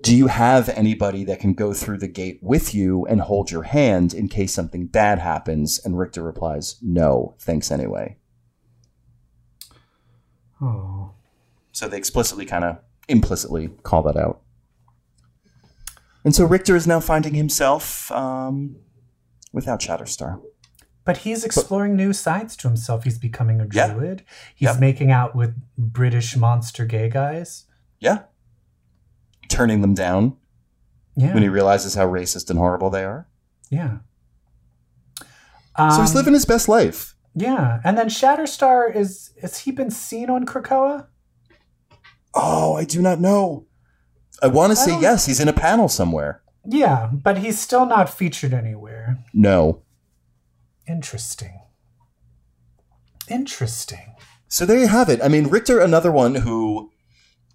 Do you have anybody that can go through the gate with you and hold your hand in case something bad happens? And Rictor replies, no, thanks anyway. Oh. So they explicitly kind of implicitly call that out. And so Rictor is now finding himself um, without Shatterstar. But he's exploring new sides to himself. He's becoming a Yeah. druid. He's making out with British monster gay guys. Yeah. Turning them down Yeah. when he realizes how racist and horrible they are. yeah. so he's Um, living his best life. Yeah. And then Shatterstar is has he been seen on Krakoa? Oh, I do not know. I want to say yes, he's in a panel somewhere. Yeah, but he's still not featured anywhere. No. Interesting. Interesting. So there you have it. I mean, Rictor, another one who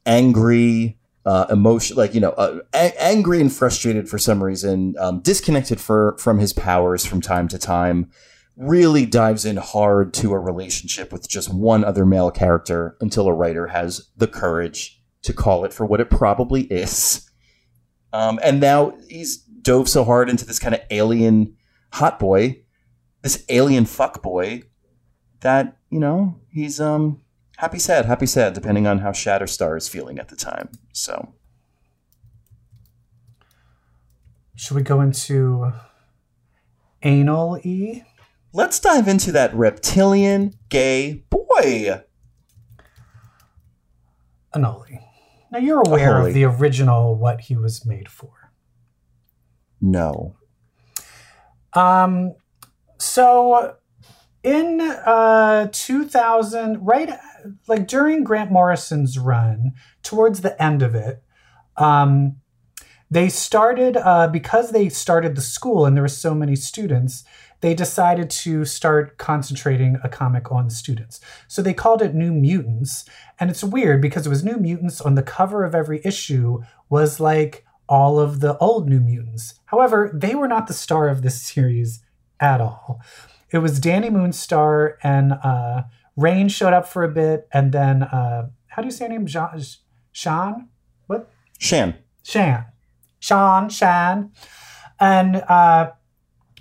angry, uh, emotion, like you know, uh, a- angry and frustrated for some reason, um, disconnected for from his powers from time to time. Really dives in hard to a relationship with just one other male character until a writer has the courage to call it for what it probably is. Um, and now he's dove so hard into this kind of alien hot boy, this alien fuck boy, that you know he's um happy sad happy sad depending on how shatterstar is feeling at the time so Should we go into anal E? let's dive into that reptilian gay boy Anoli. Now you're aware Ahoy. of the original what he was made for. no Um, so in uh 2000, right, like during Grant Morrison's run, towards the end of it, um, they started uh, because they started the school and there were so many students. They decided to start concentrating a comic on students. So they called it New Mutants. And it's weird because it was New Mutants on the cover of every issue was like all of the old New Mutants. However, they were not the star of this [LAUGHS] series at all. It was Dani Moonstar and uh, Rahne showed up for a bit, and then uh, how do you say her name? Jean, Sean? What? shan Shan. Sean, Shan. And uh,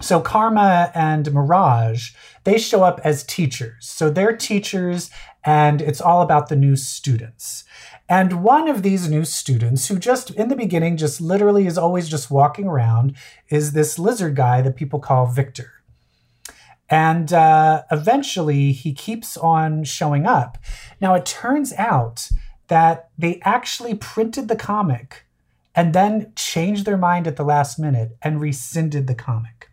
so Karma and Mirage, they show up as teachers. So they're teachers, and it's all about the new students. And one of these new students, who just in the beginning, just literally is always just walking around, is this lizard guy that people call Victor. And uh, eventually he keeps on showing up. Now it turns out that they actually printed the comic and then changed their mind at the last minute and rescinded the comic.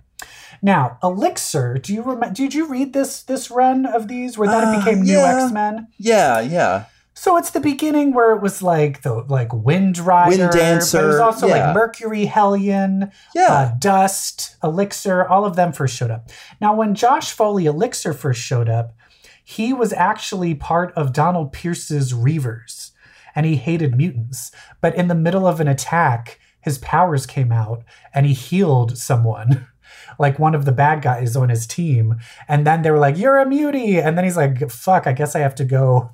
Now, Elixir, do you remember? Did you read this this run of these where it Uh, became New. X Men? yeah yeah So it's the beginning where it was like the like Wind Rider, Wind but it was also yeah. like Mercury Hellion, yeah uh, Dust, Elixir, all of them first showed up. Now, when Josh Foley Elixir first showed up, he was actually part of Donald Pierce's Reavers, and he hated mutants. But in the middle of an attack, his powers came out, and he healed someone [LAUGHS] like one of the bad guys on his team. And then they were like, You're a mutie. And then he's like, Fuck, I guess I have to go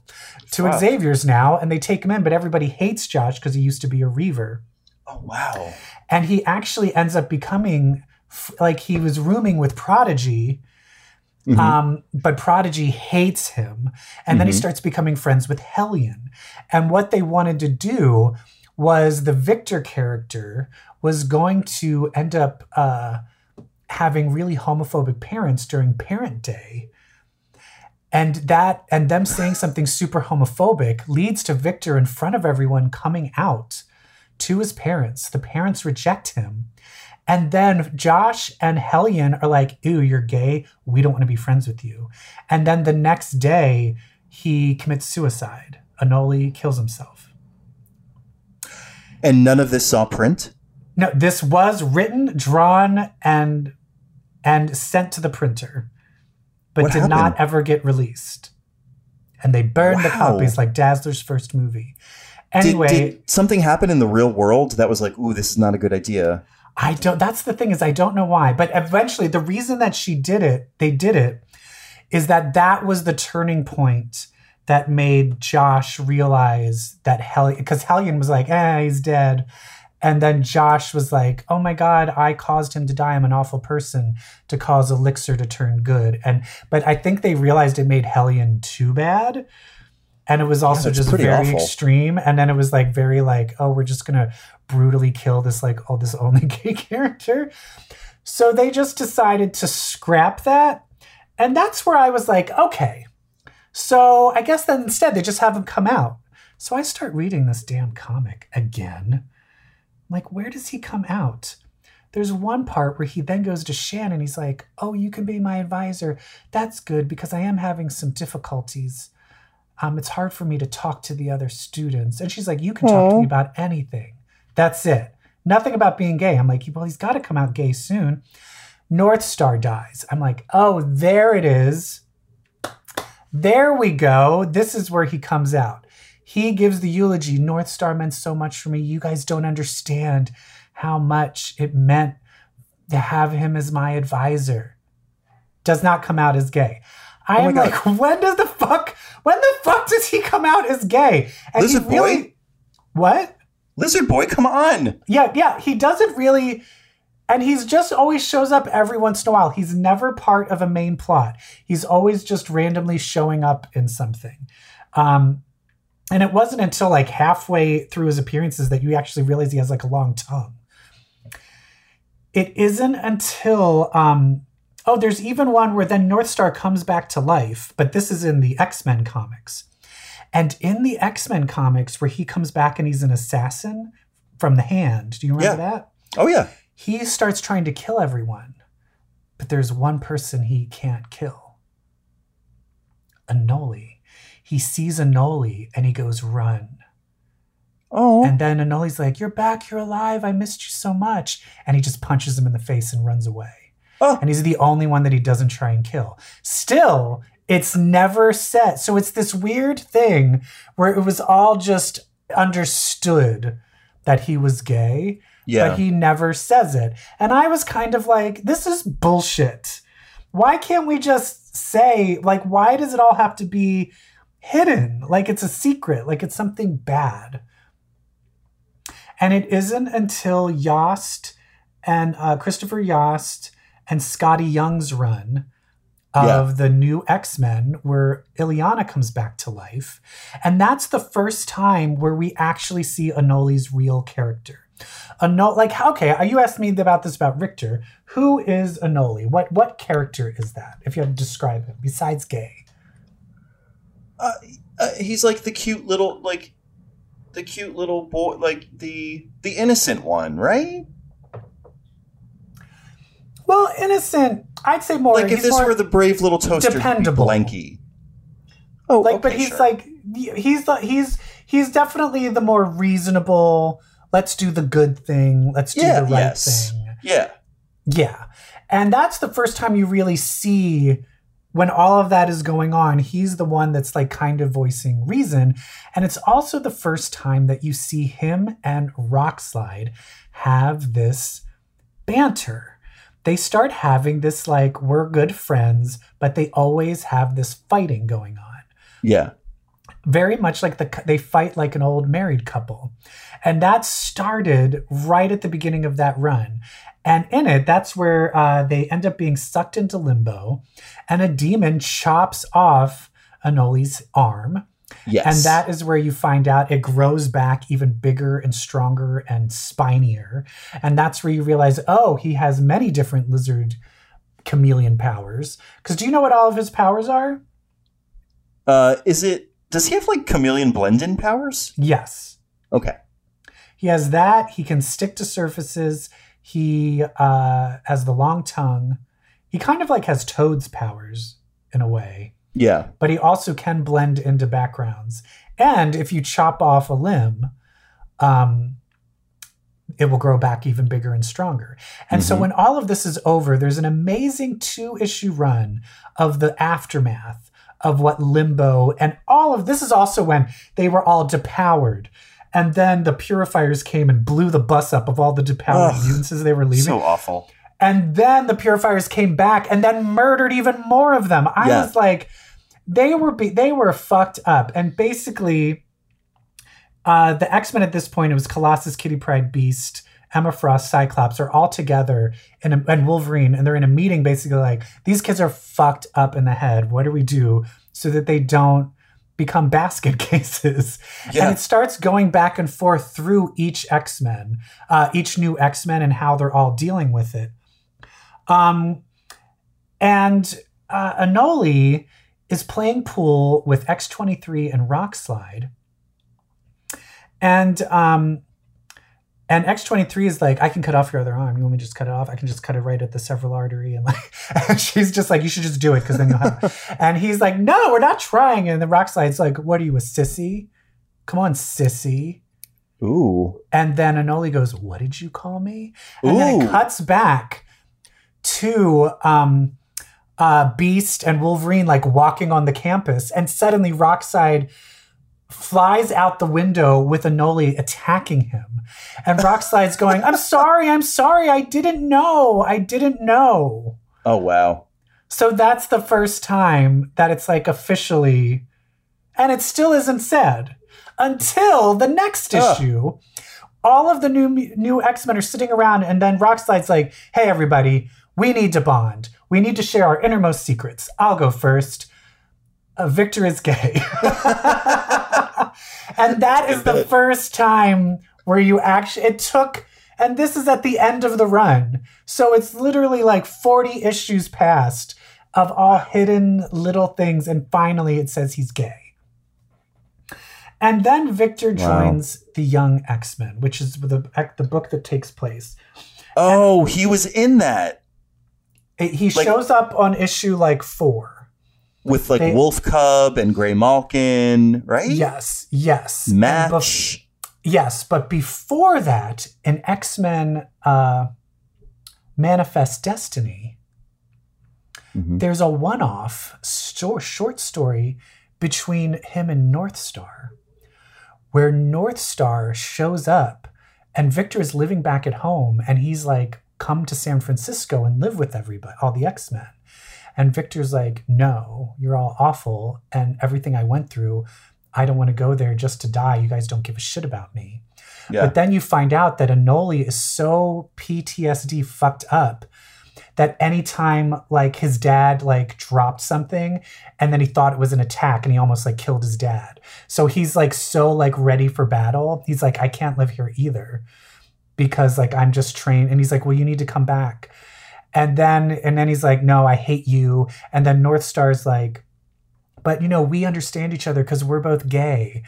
to Fuck. Xavier's now. And they take him in, but everybody hates Josh because he used to be a Reaver. Oh wow. And he actually ends up becoming like he was rooming with Prodigy. Mhm. Um, but Prodigy hates him. And then he Mhm. starts becoming friends with Hellion. And what they wanted to do was the Victor character was going to end up uh, having really homophobic parents during Parent Day. And that and them saying something super homophobic leads to Victor in front of everyone coming out to his parents. The parents reject him. And then Josh and Hellion are like, Ew, you're gay. We don't want to be friends with you. And then the next day, he commits suicide. Anoli kills himself. And none of this saw print. No, this was written, drawn, and and sent to the printer, but What did not ever get released. And they burned the copies like Dazzler's first movie. Did, Anyway, did something happen in the real world that was like, ooh, this is not a good idea? I don't. That's the thing is I don't know why, but eventually the reason that she did it, they did it, is that that was the turning point that made Josh realize that Hellion, because Hellion was like, eh, he's dead. And then Josh was like, oh my God, I caused him to die. I'm an awful person to cause Elixir to turn good. And, but I think they realized it made Hellion too bad. And it was also that's just very awful. extreme. And then it was like very like, oh, we're just going to brutally kill this like, oh, this only [LAUGHS] gay character. So they just decided to scrap that. And that's where I was like, okay. So I guess then instead they just have him come out. So I start reading this damn comic again. Like, where does he come out? There's one part where he then goes to Shannon. He's like, oh, you can be my advisor. That's good because I am having some difficulties. Um, it's hard for me to talk to the other students. And she's like, you can talk to me about anything. That's it. Nothing about being gay. I'm like, well, he's got to come out gay soon. North Star dies. I'm like, oh, there it is. There we go. This is where he comes out. He gives the eulogy. North Star meant so much for me. You guys don't understand how much it meant to have him as my advisor. Does not come out as gay. I oh am God. like, [LAUGHS] when does the fuck, when the fuck does he come out as gay? And he Lizard boy? what? Lizard boy, come on. Yeah, yeah, he doesn't really and he's just always shows up every once in a while. He's never part of a main plot. He's always just randomly showing up in something. Um and it wasn't until like halfway through his appearances that you actually realize he has like a long tongue. It isn't until um oh, there's even one where then North Star comes back to life, but this is in the X-Men comics. And in the X-Men comics where he comes back and he's an assassin from the hand. Do you remember Yeah. that? Oh yeah. he starts trying to kill everyone, but there's one person he can't kill. Anoli. He sees Anoli and he goes, run. Oh. And then Anoli's like, You're back, you're alive, I missed you so much. And he just punches him in the face and runs away. Oh. And he's the only one that he doesn't try and kill. Still, it's never said. So it's this weird thing where it was all just understood that he was gay yeah. but he never says it. And I was kind of like, this is bullshit. Why can't we just say, like, why does it all have to be hidden? Like it's a secret, like it's something bad. And it isn't until Yost and uh, Christopher Yost and Skottie Young's run of the new X Men where Illyana comes back to life. And that's the first time where we actually see Anoli's real character. Ano- like, okay, you asked me about this about Rictor. Who is Anoli? What what character is that? If you had to describe him, besides gay. Uh, uh, he's like the cute little like the cute little boy like the the innocent one right Well, innocent. I'd say more. like if he's this more- were the brave little toaster he'd dependable. blanky oh like but he's sure. like he's the he's he's definitely the more reasonable let's do the good thing let's do Yeah, the right yes. thing yeah yeah and that's the first time you really see when all of that is going on he's the one that's like kind of voicing reason and it's also the first time that you see him and rockslide have this banter they start having this like we're good friends, but they always have this fighting going on. Yeah. Very much like the they fight like an old married couple. And that started right at the beginning of that run. And in it, that's where uh, they end up being sucked into limbo, and a demon chops off Anoli's arm. Yes. And that is where you find out it grows back even bigger and stronger and spinier. And that's where you realize, oh, he has many different lizard chameleon powers. Because do you know what all of his powers are? Uh, is it? Does he have like chameleon blend-in powers? Yes. Okay. He has that. He can stick to surfaces. He uh, has the long tongue. He kind of like has Toad's powers in a way, Yeah. but he also can blend into backgrounds. And if you chop off a limb, um, it will grow back even bigger and stronger. And so Mhm. when all of this is over, there's an amazing two issue run of the aftermath of what Limbo and all of this is also when they were all depowered. And then the purifiers came and blew the bus up of all the depowered Ugh. mutants as they were leaving. So awful. And then the purifiers came back and then murdered even more of them. I Yeah. was like, they were be- they were fucked up. And basically, uh, the X Men at this point it was Colossus, Kitty Pryde, Beast, Emma Frost, Cyclops are all together in a, and Wolverine, and they're in a meeting basically like these kids are fucked up in the head. What do we do so that they don't become basket [LAUGHS] cases? Yeah. And it starts going back and forth through each X Men, uh, each new X Men, and how they're all dealing with it. Um, and uh, Anoli is playing pool with X23 and Rockslide. And um, and X23 is like, I can cut off your other arm. You want me to just cut it off? I can just cut it right at the several artery. And like, [LAUGHS] and she's just like, you should just do it because then you'll have. [LAUGHS] and he's like, no, we're not trying. And the rock Rockslide's like, what are you, a sissy? Come on, sissy. Ooh. And then Anoli goes, What did you call me? And then it cuts back to um, uh, Beast and Wolverine like walking on the campus. And suddenly Rockslide flies out the window with Anoli attacking him. And Rockslide's going, I'm sorry, I'm sorry, I didn't know. I didn't know. Oh wow. So that's the first time that it's like officially, and it still isn't said until the next Ugh. issue. All of the new new X Men are sitting around, and then Rockslide's like, "Hey, everybody, we need to bond. We need to share our innermost secrets. I'll go first. Uh, Victor is gay, [LAUGHS] and that is the first time where you actually. It took." And this is at the end of the run. So it's literally like 40 issues past of all hidden little things. And finally it says he's gay. And then Victor Wow. joins the Young X Men, which is the, the book that takes place. Oh, he was in that he Like- shows up on issue like four. With like They- Wolf Cub and Graymalkin, right? Yes, yes. And bef- Match. yes, but before that, in X Men uh, Manifest Destiny, Mhm. there's a one off sto- short story between him and North Star, where North Star shows up and Victor is living back at home and he's like, come to San Francisco and live with everybody, all the X Men. And Victor's like, no, you're all awful. And everything I went through, I don't want to go there just to die. You guys don't give a shit about me. Yeah. But then you find out that Anoli is so PTSD fucked up that anytime like his dad like dropped something and then he thought it was an attack and he almost like killed his dad. So he's like so like ready for battle. He's like, I can't live here either because like I'm just trained. And he's like, well, you need to come back. And then and then he's like, no, I hate you. And then North Star's like, but you know, we understand each other because we're both gay.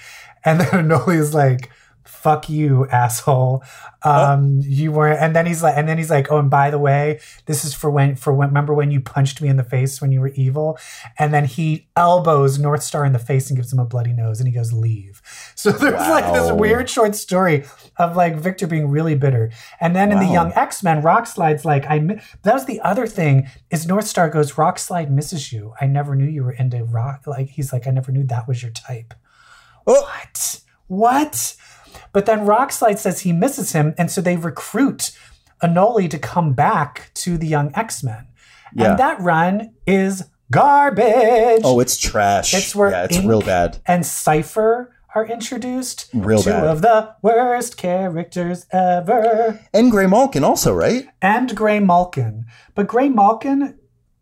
And then [LAUGHS] Anoli is like, fuck you, asshole. Um, you weren't and then he's like and then he's like, oh, and by the way, this is for when for when remember when you punched me in the face when you were evil? And then he elbows North Star in the face and gives him a bloody nose and he goes, leave. [LAUGHS] So there's like this weird short story of like Victor being really bitter. And then in the young X-Men, Rockslide's like, I mi- that was the other thing is North Star goes, Rockslide misses you. I never knew you were into rock. Like he's like, I never knew that was your type. Oh. What? What? But then Rockslide says he misses him, and so they recruit Anoli to come back to the Young X Men. Yeah. And that run is garbage. oh, it's trash. It's where yeah, it's ink- real bad. and Cypher are introduced. Real two bad. of the worst characters ever. And Graymalkin also, right? And Graymalkin. But Graymalkin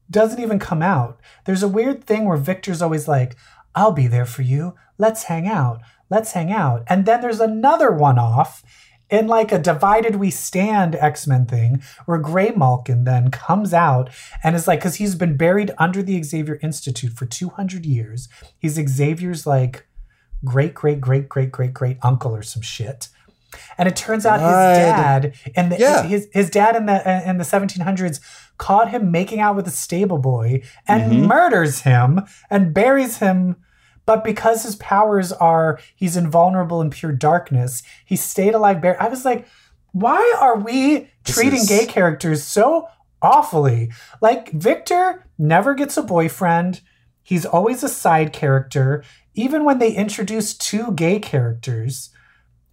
doesn't even come out. There's a weird thing where Victor's always like, I'll be there for you. Let's hang out. Let's hang out. And then there's another one off in like a divided we stand X-Men thing where Graymalkin then comes out and is like, because he's been buried under the Xavier Institute for 200 years. He's Xavier's like great, great, great, great, great, great uncle or some shit. And it turns out his dad and Yeah. his his dad in the in the 1700s caught him making out with a stable boy and Mhm. murders him and buries him. But because his powers are he's invulnerable in pure darkness, he stayed alive. Buried. I was like, why are we This treating is- gay characters so awfully? Like Victor never gets a boyfriend. He's always a side character. Even when they introduce two gay characters,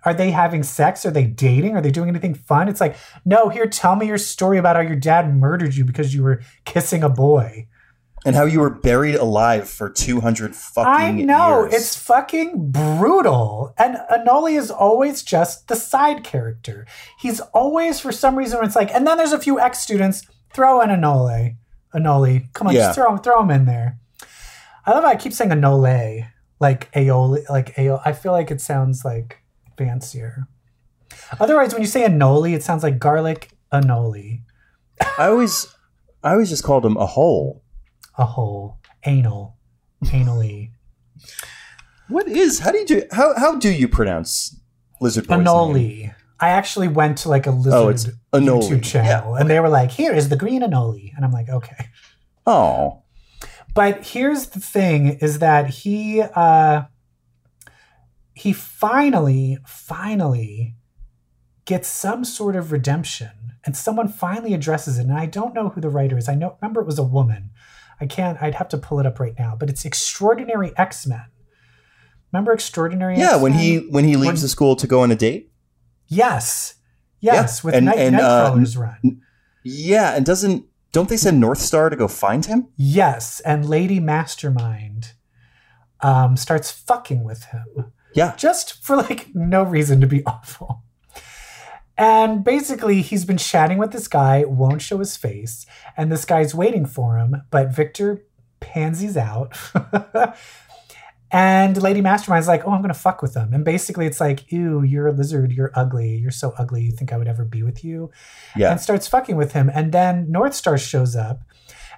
are they having sex? Are they dating? Are they doing anything fun? It's like, no, here, tell me your story about how your dad murdered you because you were kissing a boy. And how you were buried alive for 200 fucking I know, years. it's fucking brutal. And Anoli is always just the side character. He's always, for some reason, it's like, and then there's a few ex students, throw in Anole. Anoli. Come on, Yeah. just throw him, throw him in there. I love how I keep saying Anole, like aioli, like aioli. I feel like it sounds like fancier. Otherwise, when you say Anoli, it sounds like garlic Anoli. I always, I always just called him a hole. A hole. Anal. Anally. What is? How do you do? How how do you pronounce Lizard Boy's name? I actually went to like a lizard Oh, it's Anoli. YouTube channel, and they were like, "Here is the green Anoli," and I'm like, "Okay." Oh, But here's the thing: is that he uh, he finally, finally gets some sort of redemption, and someone finally addresses it. And I don't know who the writer is. I know. Remember, it was a woman. I can't. I'd have to pull it up right now. But it's Extraordinary X Men. Remember Extraordinary? yeah. When X-Men? he when he leaves When- the school to go on a date. Yes. Yes, Yeah, with and- Night, and, uh, Nightcrawler's run. Yeah, and doesn't don't they send North Star to go find him? Yes, and Lady Mastermind um, starts fucking with him Yeah. just for like no reason to be [LAUGHS] awful. And basically, he's been chatting with this guy, won't show his face, and this guy's waiting for him, but Victor pansies out. [LAUGHS] and Lady Mastermind's like, oh, I'm going to fuck with him. And basically, it's like, ew, you're a lizard. You're ugly. You're so ugly. You think I would ever be with you? Yeah. and starts fucking with him. And then North Star shows up.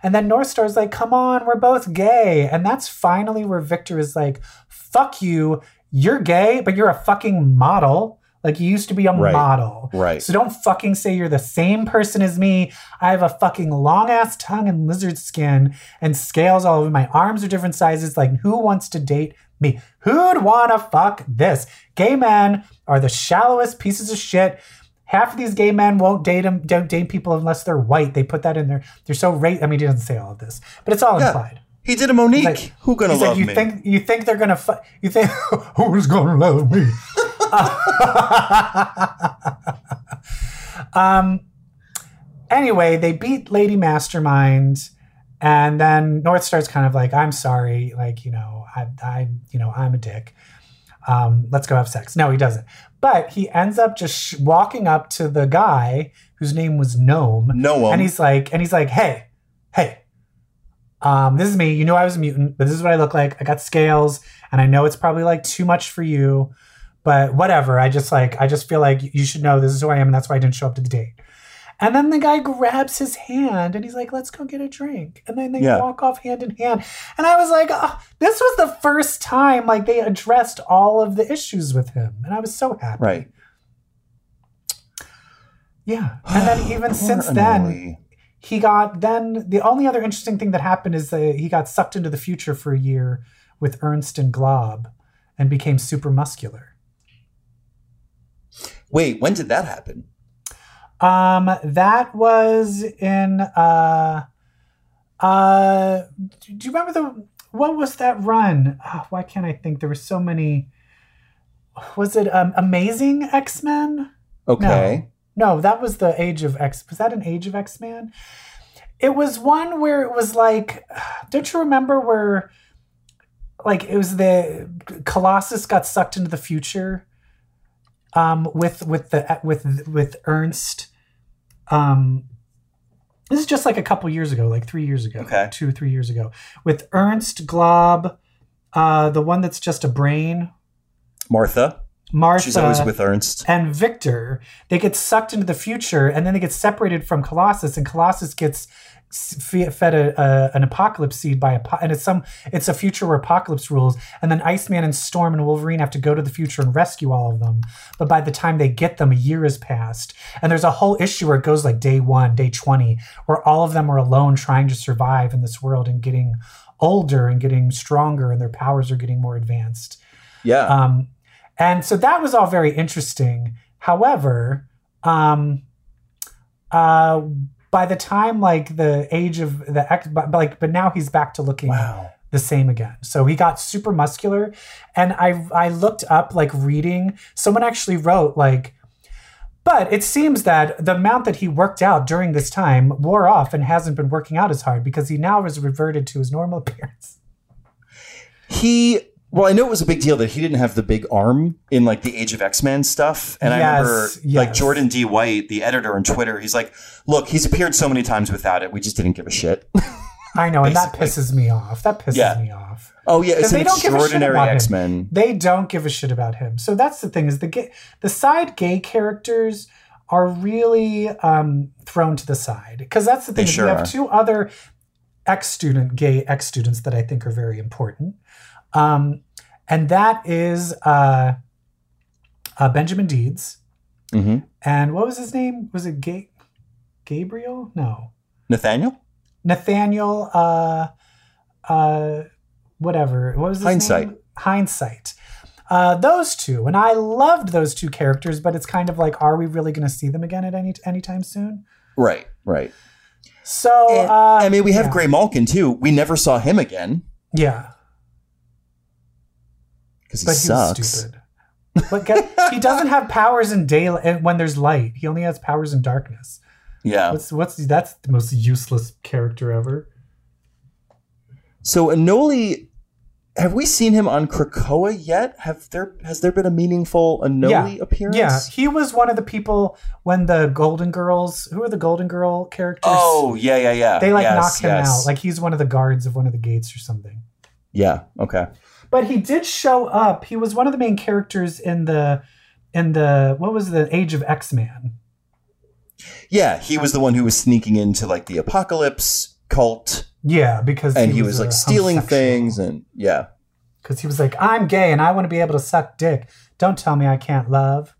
And then North Star's like, come on, we're both gay. And that's finally where Victor is like, fuck you. You're gay, but you're a fucking model. Like you used to be a Right. model. Right. So don't fucking say you're the same person as me. I have a fucking long ass tongue and lizard skin and scales all over. My arms are different sizes. Like, who wants to date me? Who'd wanna fuck this? Gay men are the shallowest pieces of shit. Half of these gay men won't date them, don't date people unless they're white. They put that in there. They're so rate. I mean, he doesn't say all of this, but it's all Yeah. implied. He did a Monique. like- Who gonna love like, you me? think you think they're gonna fu- you think [LAUGHS] who's gonna love me? [LAUGHS] um. Anyway, they beat Lady Mastermind, and then North Star's kind of like, "I'm sorry, like you know, I, I, you know, I'm a dick. Um, let's go have sex." No, he doesn't. But he ends up just sh- walking up to the guy whose name was Gnome, no one. and he's like, and he's like, hey, hey, um, this is me. You knew I was a mutant, but this is what I look like. I got scales, and I know it's probably like too much for you, but whatever. I just like, I just feel like you should know this is who I am, and that's why I didn't show up to the date. And then the guy grabs his hand and he's like, let's go get a drink. And then they Yeah. walk off hand in hand. And I was like, oh, this was the first time like they addressed all of the issues with him. And I was so happy. right. Yeah. And then [SIGHS] even since then, he got then the only other interesting thing that happened is that he got sucked into the future for a year with Ernst and Glob and became super muscular. Wait, when did that happen? Um, that was in uh, uh. Do you remember the what was that run? Oh, why can't I think? There were so many. Was it um, Amazing X Men? Okay. No, that was the Age of X. Was that an Age of X Man? It was one where it was like, [SIGHS] don't you remember where, like, it was the Colossus got sucked into the future, um, with with the with with Ernst, um. This is just like a couple years ago, like three years ago, Okay. two three years ago, with Ernst Glob, uh, the one that's just a brain, Martha. Martha, She's always with Ernst. and Victor, they get sucked into the future, and then they get separated from Colossus, and Colossus gets fed a, a an apocalypse seed by a and it's some it's a future where apocalypse rules, and then Iceman and Storm and Wolverine have to go to the future and rescue all of them. But by the time they get them, a year has passed, and there's a whole issue where it goes like day one, day twenty, where all of them are alone trying to survive in this world and getting older and getting stronger, and their powers are getting more advanced. Yeah. Um, and so that was all very interesting. However, um, uh, by the time like the age of the X, but like, but now he's back to looking wow. the same again. So he got super muscular, and I I looked up like reading. Someone actually wrote like. But it seems that the amount that he worked out during this time wore off and hasn't been working out as hard because he now has reverted to his normal [LAUGHS] appearance. He well, I know it was a big deal that he didn't have the big arm in like the Age of X Men stuff, and I Yes, remember like. Jordan D. White, the editor on Twitter, he's like, "Look, he's appeared so many times without it, we just didn't give a shit." [LAUGHS] I know, and that pisses me off. That pisses Yeah. me off. oh yeah, it's an they don't give a shit extraordinary. X Men. They don't give a shit about him. So that's the thing is the gay, the side gay characters are really um, thrown to the side because that's the thing. They sure we have two other ex student gay ex students that I think are very important, um, and that is uh, uh, Benjamin Deeds hmm and what was his name? Was it Ga- Gabriel? No, Nathaniel, Nathaniel. Uh, uh, whatever. What was his Hindsight. name? Hindsight. Uh, those two, and I loved those two characters, but it's kind of like, are we really going to see them again at any anytime soon? right, right. So, And, uh, I mean, we have yeah. Graymalkin too. We never saw him again yeah, because he but he sucks. stupid. But get, he doesn't have powers in daylight eh, when there's light. He only has powers in darkness. Yeah. What's what's that's the most useless character ever. So Anoli, have we seen him on Krakoa yet? Have there has there been a meaningful Anoli Yeah. appearance? Yeah, he was one of the people when the Golden Girls, who are the Golden Girl characters? Oh yeah, yeah, yeah. they like Yes, knock him yes. out. Like he's one of the guards of one of the gates or something. yeah. Okay. But he did show up. He was one of the main characters in the in the what was the Age of X Man. Yeah, he was the one who was sneaking into like the apocalypse cult, Yeah, because and he was, a like stealing things, and yeah. because he was like, "I'm gay and I want to be able to suck dick. Don't tell me I can't love."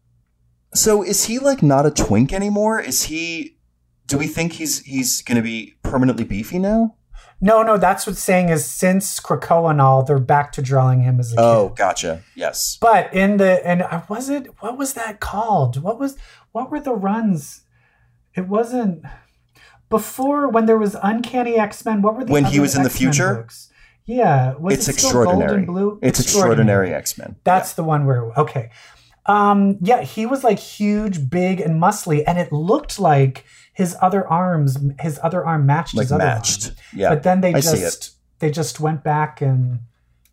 So is he like not a twink anymore? Is he? Do we think he's he's going to be permanently beefy now? No, no, that's what's saying is since Krakoa and all, they're back to drawing him as a kid. Oh, kid. gotcha. Yes. But in the and uh, was it what was that called? What was what were the runs? It wasn't before when there was Uncanny X Men. What were the When he was in the X-Men future? Books? Yeah, was it's it extraordinary. Blue? It's extraordinary X Men. That's the one where okay. Um yeah, he was like huge, big and muscly and it looked like his other arms his other arm matched like his other matched. arm. Yeah. But then they I just they just went back and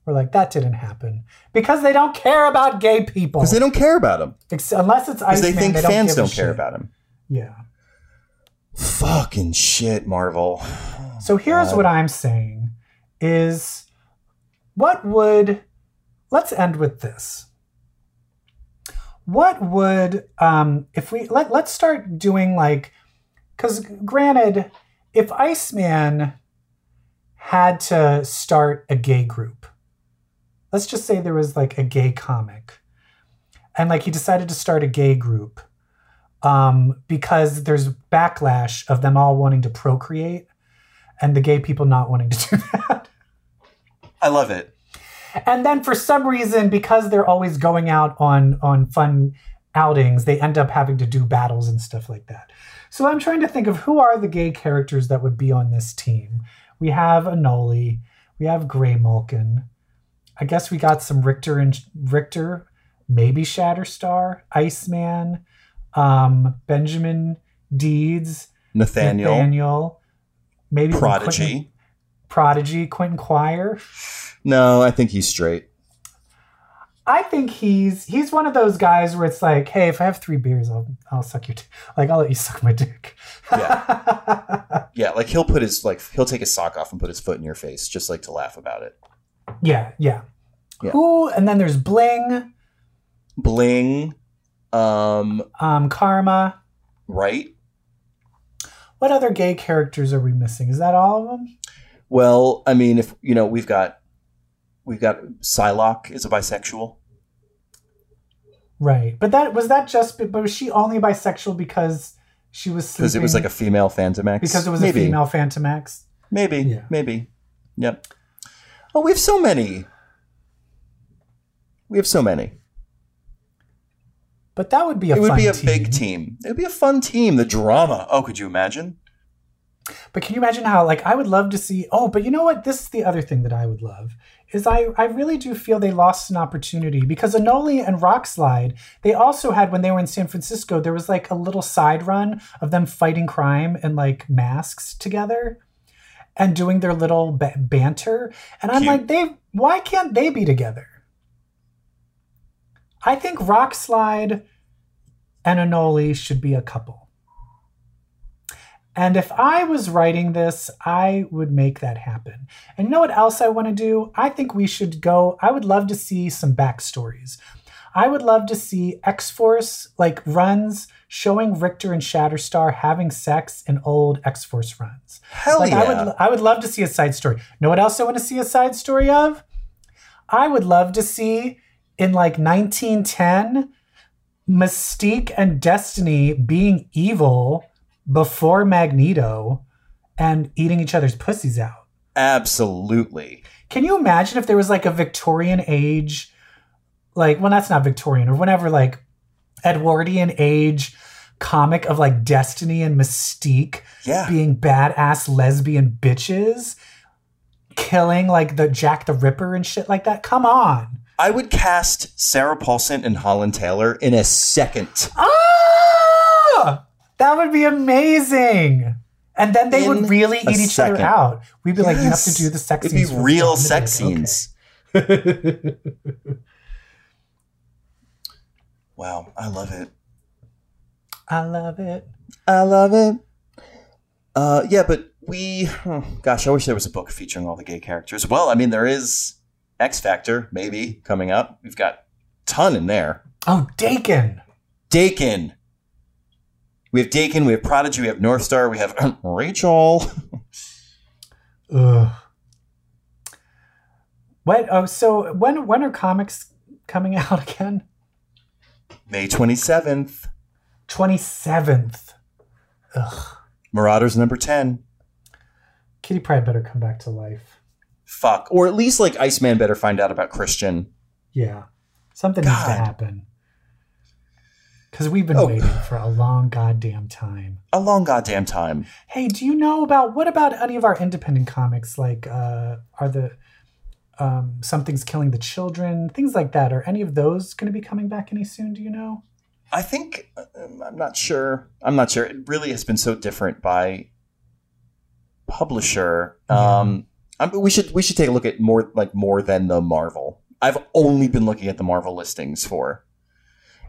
were like that didn't happen because they don't care about gay people. Because they don't care about him. Ex- unless it's Because Iceman, they think don't fans a don't care shit. about him. Yeah. Fucking shit, Marvel. So here's God. what I'm saying is what would let's end with this. What would um if we let let's start doing like cuz granted if Iceman had to start a gay group. Let's just say there was like a gay comic and like he decided to start a gay group um because there's backlash of them all wanting to procreate and the gay people not wanting to [LAUGHS] do that. I love it. And then for some reason, because they're always going out on on fun outings, they end up having to do battles and stuff like that. So I'm trying to think of who are the gay characters that would be on this team. We have Anoli, we have Graymalkin. I guess we got some Rictor and Rictor, maybe Shatterstar, Iceman. um, Benjamin Deeds, Nathaniel, Nathaniel, maybe Prodigy. Prodigy, Quentin Quire. No, I think he's straight. I think he's he's one of those guys where it's like, hey, if I have three beers, I'll I'll suck your d- like I'll let you suck my dick. Yeah, [LAUGHS] yeah. like he'll put his like he'll take his sock off and put his foot in your face just like to laugh about it. yeah, yeah. Yeah. Who? And then there's Bling, Bling, um, um, Karma. right? What other gay characters are we missing? Is that all of them? Well, I mean, if you know, we've got we've got Psylocke is a bisexual. Right. But that was that just but was she only bisexual because she was because it was like a female Fantomex. because it was maybe, a female Fantomex? Maybe, Yeah. maybe. Yep. Oh, we have so many. We have so many. But that would be a it would be a team. big team. It would be a fun team. The drama. Oh, could you imagine? But can you imagine how like I would love to see oh, but you know what? This is the other thing that I would love. Is I, I really do feel they lost an opportunity because Anole and Rockslide, they also had when they were in San Francisco, there was like a little side run of them fighting crime and like masks together and doing their little ba- banter. And I'm Cute. like, they why can't they be together? I think Rockslide and Anole should be a couple. And if I was writing this, I would make that happen. And you know what else I want to do? I think we should go. I would love to see some backstories. I would love to see X Force like runs showing Rictor and Shatterstar having sex in old X Force runs. Hell Like yeah. I would I would love to see a side story. Know what else I want to see a side story of? I would love to see in like 1910 Mystique and Destiny being evil before Magneto and eating each other's pussies out. Absolutely. Can you imagine if there was like a Victorian age, like, well, that's not Victorian, or whenever, like, Edwardian age comic of like Destiny and Mystique Yeah. being badass lesbian bitches, killing like the Jack the Ripper and shit like that? Come on. I would cast Sarah Paulson and Holland Taylor in a second. Ah! That would be amazing. And then they In would really eat each other out. We'd be like, you have to do the sex It'd be scenes. for real fun. sex be scenes. [LAUGHS] Wow, I love it. I love it. I love it. Uh, yeah, but we, oh, gosh, I wish there was a book featuring all the gay characters. Well, I mean, there is X Factor, maybe coming up. We've got ton in there. Oh, Daken. Daken. We have Daken. We have Prodigy. We have Northstar. We have [CLEARS THROAT] Rachel. Ugh. What? Oh, so when when are comics coming [LAUGHS] out again? May twenty seventh. Twenty seventh. Ugh. Marauders number ten. Kitty Pryde better come back to life. Fuck. Or at least like Iceman better find out about Christian. Yeah, something needs to happen. Because we've been Oh. waiting for a long goddamn time. A long goddamn time. Hey, do you know about what about any of our independent comics? Like, uh, are the um, something's killing the children, things like that? Are any of those going to be coming back any soon? Do you know? I think um, I'm not sure. I'm not sure. It really has been so different by publisher. Yeah. Um, I we should we should take a look at more like more than the Marvel. I've only been looking at the Marvel listings for,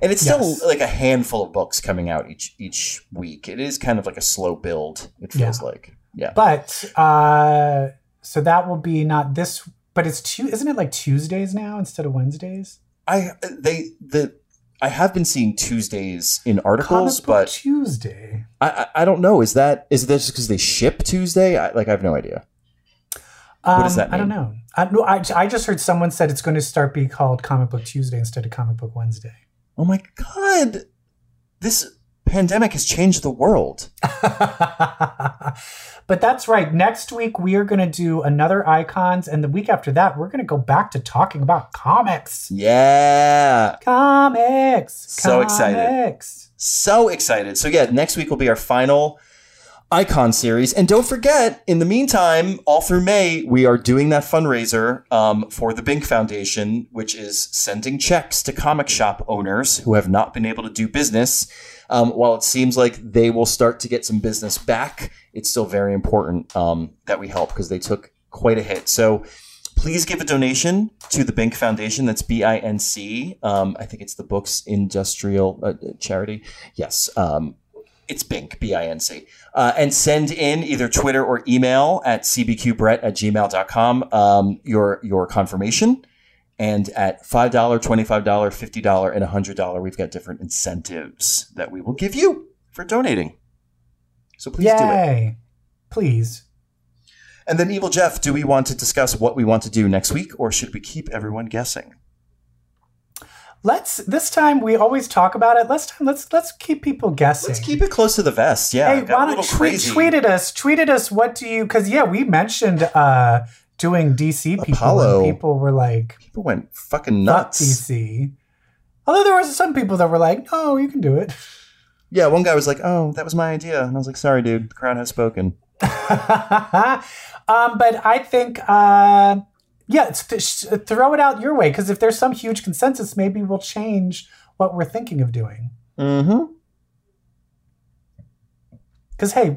and it's still Yes. like a handful of books coming out each each week. It is kind of like a slow build. It feels like yeah. But uh, so that will be not this, but it's two. Isn't it like Tuesdays now instead of Wednesdays? I they the I have been seeing Tuesdays in articles, Comic but Tuesday. I, I I don't know. Is that is just because they ship Tuesday? I, like I have no idea. Um, does that mean? I don't know. I, no, I, I just heard someone said it's going to start be called Comic Book Tuesday instead of Comic Book Wednesday. Oh my god, this pandemic has changed the world. [LAUGHS] but that's right. Next week we are going to do another icons, and the week after that we're going to go back to talking about comics. Yeah, Comics. So excited. So excited. So yeah, next week will be our final icon series. And don't forget, in the meantime, all through May, we are doing that fundraiser um, for the Binc Foundation, which is sending checks to comic shop owners who have not been able to do business. Um, while it seems like they will start to get some business back, it's still very important um, that we help because they took quite a hit. So please give a donation to the Binc Foundation. That's B I N C. Um, I think it's the Books Industrial uh, Charity. Yes. Um, it's Binc, B I N C. Uh, and send in either Twitter or email at cbqbrett at gmail.com um, your, your confirmation. And at $5, $25, $50, and $100, we've got different incentives that we will give you for donating. So please do it. Yay. Please. And then, Evil Jeff, do we want to discuss what we want to do next week, or should we keep everyone guessing? Let's this time we always talk about it. Let's time let's let's keep people guessing. Let's keep it close to the vest. Yeah, Hey, it got a why don't tweet, crazy. tweet at us? Tweeted us. What do you? Because yeah, we mentioned uh doing DC people, Apollo. people were like, People went fucking nuts. DC." Although there was some people that were like, "No, you can do it." [LAUGHS] Yeah, one guy was like, "Oh, that was my idea," and I was like, "Sorry, dude, the crowd has spoken." [LAUGHS] um, but I think, uh, yeah, it's, throw it out your way because if there's some huge consensus, maybe we'll change what we're thinking of doing. Mm-hmm. Because hey,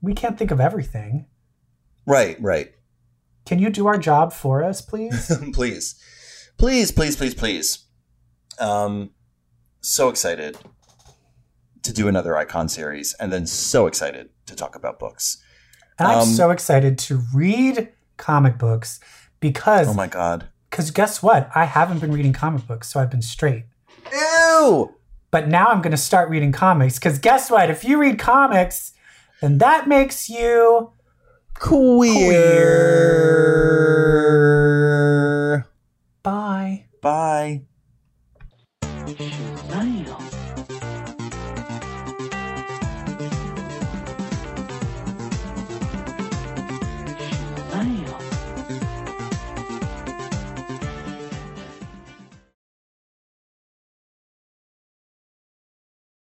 we can't think of everything. Right, right. Can you do our job for us, please? [LAUGHS] please, please, please, please, please. Um, so excited to do another icon series, and then so excited to talk about books. And I'm Um, so excited to read comic books because oh my god. because guess what? I haven't been reading comic books so i've been straight. Ew! But now i'm going to start reading comics because guess what? If you read comics then that makes you queer, queer. bye. Bye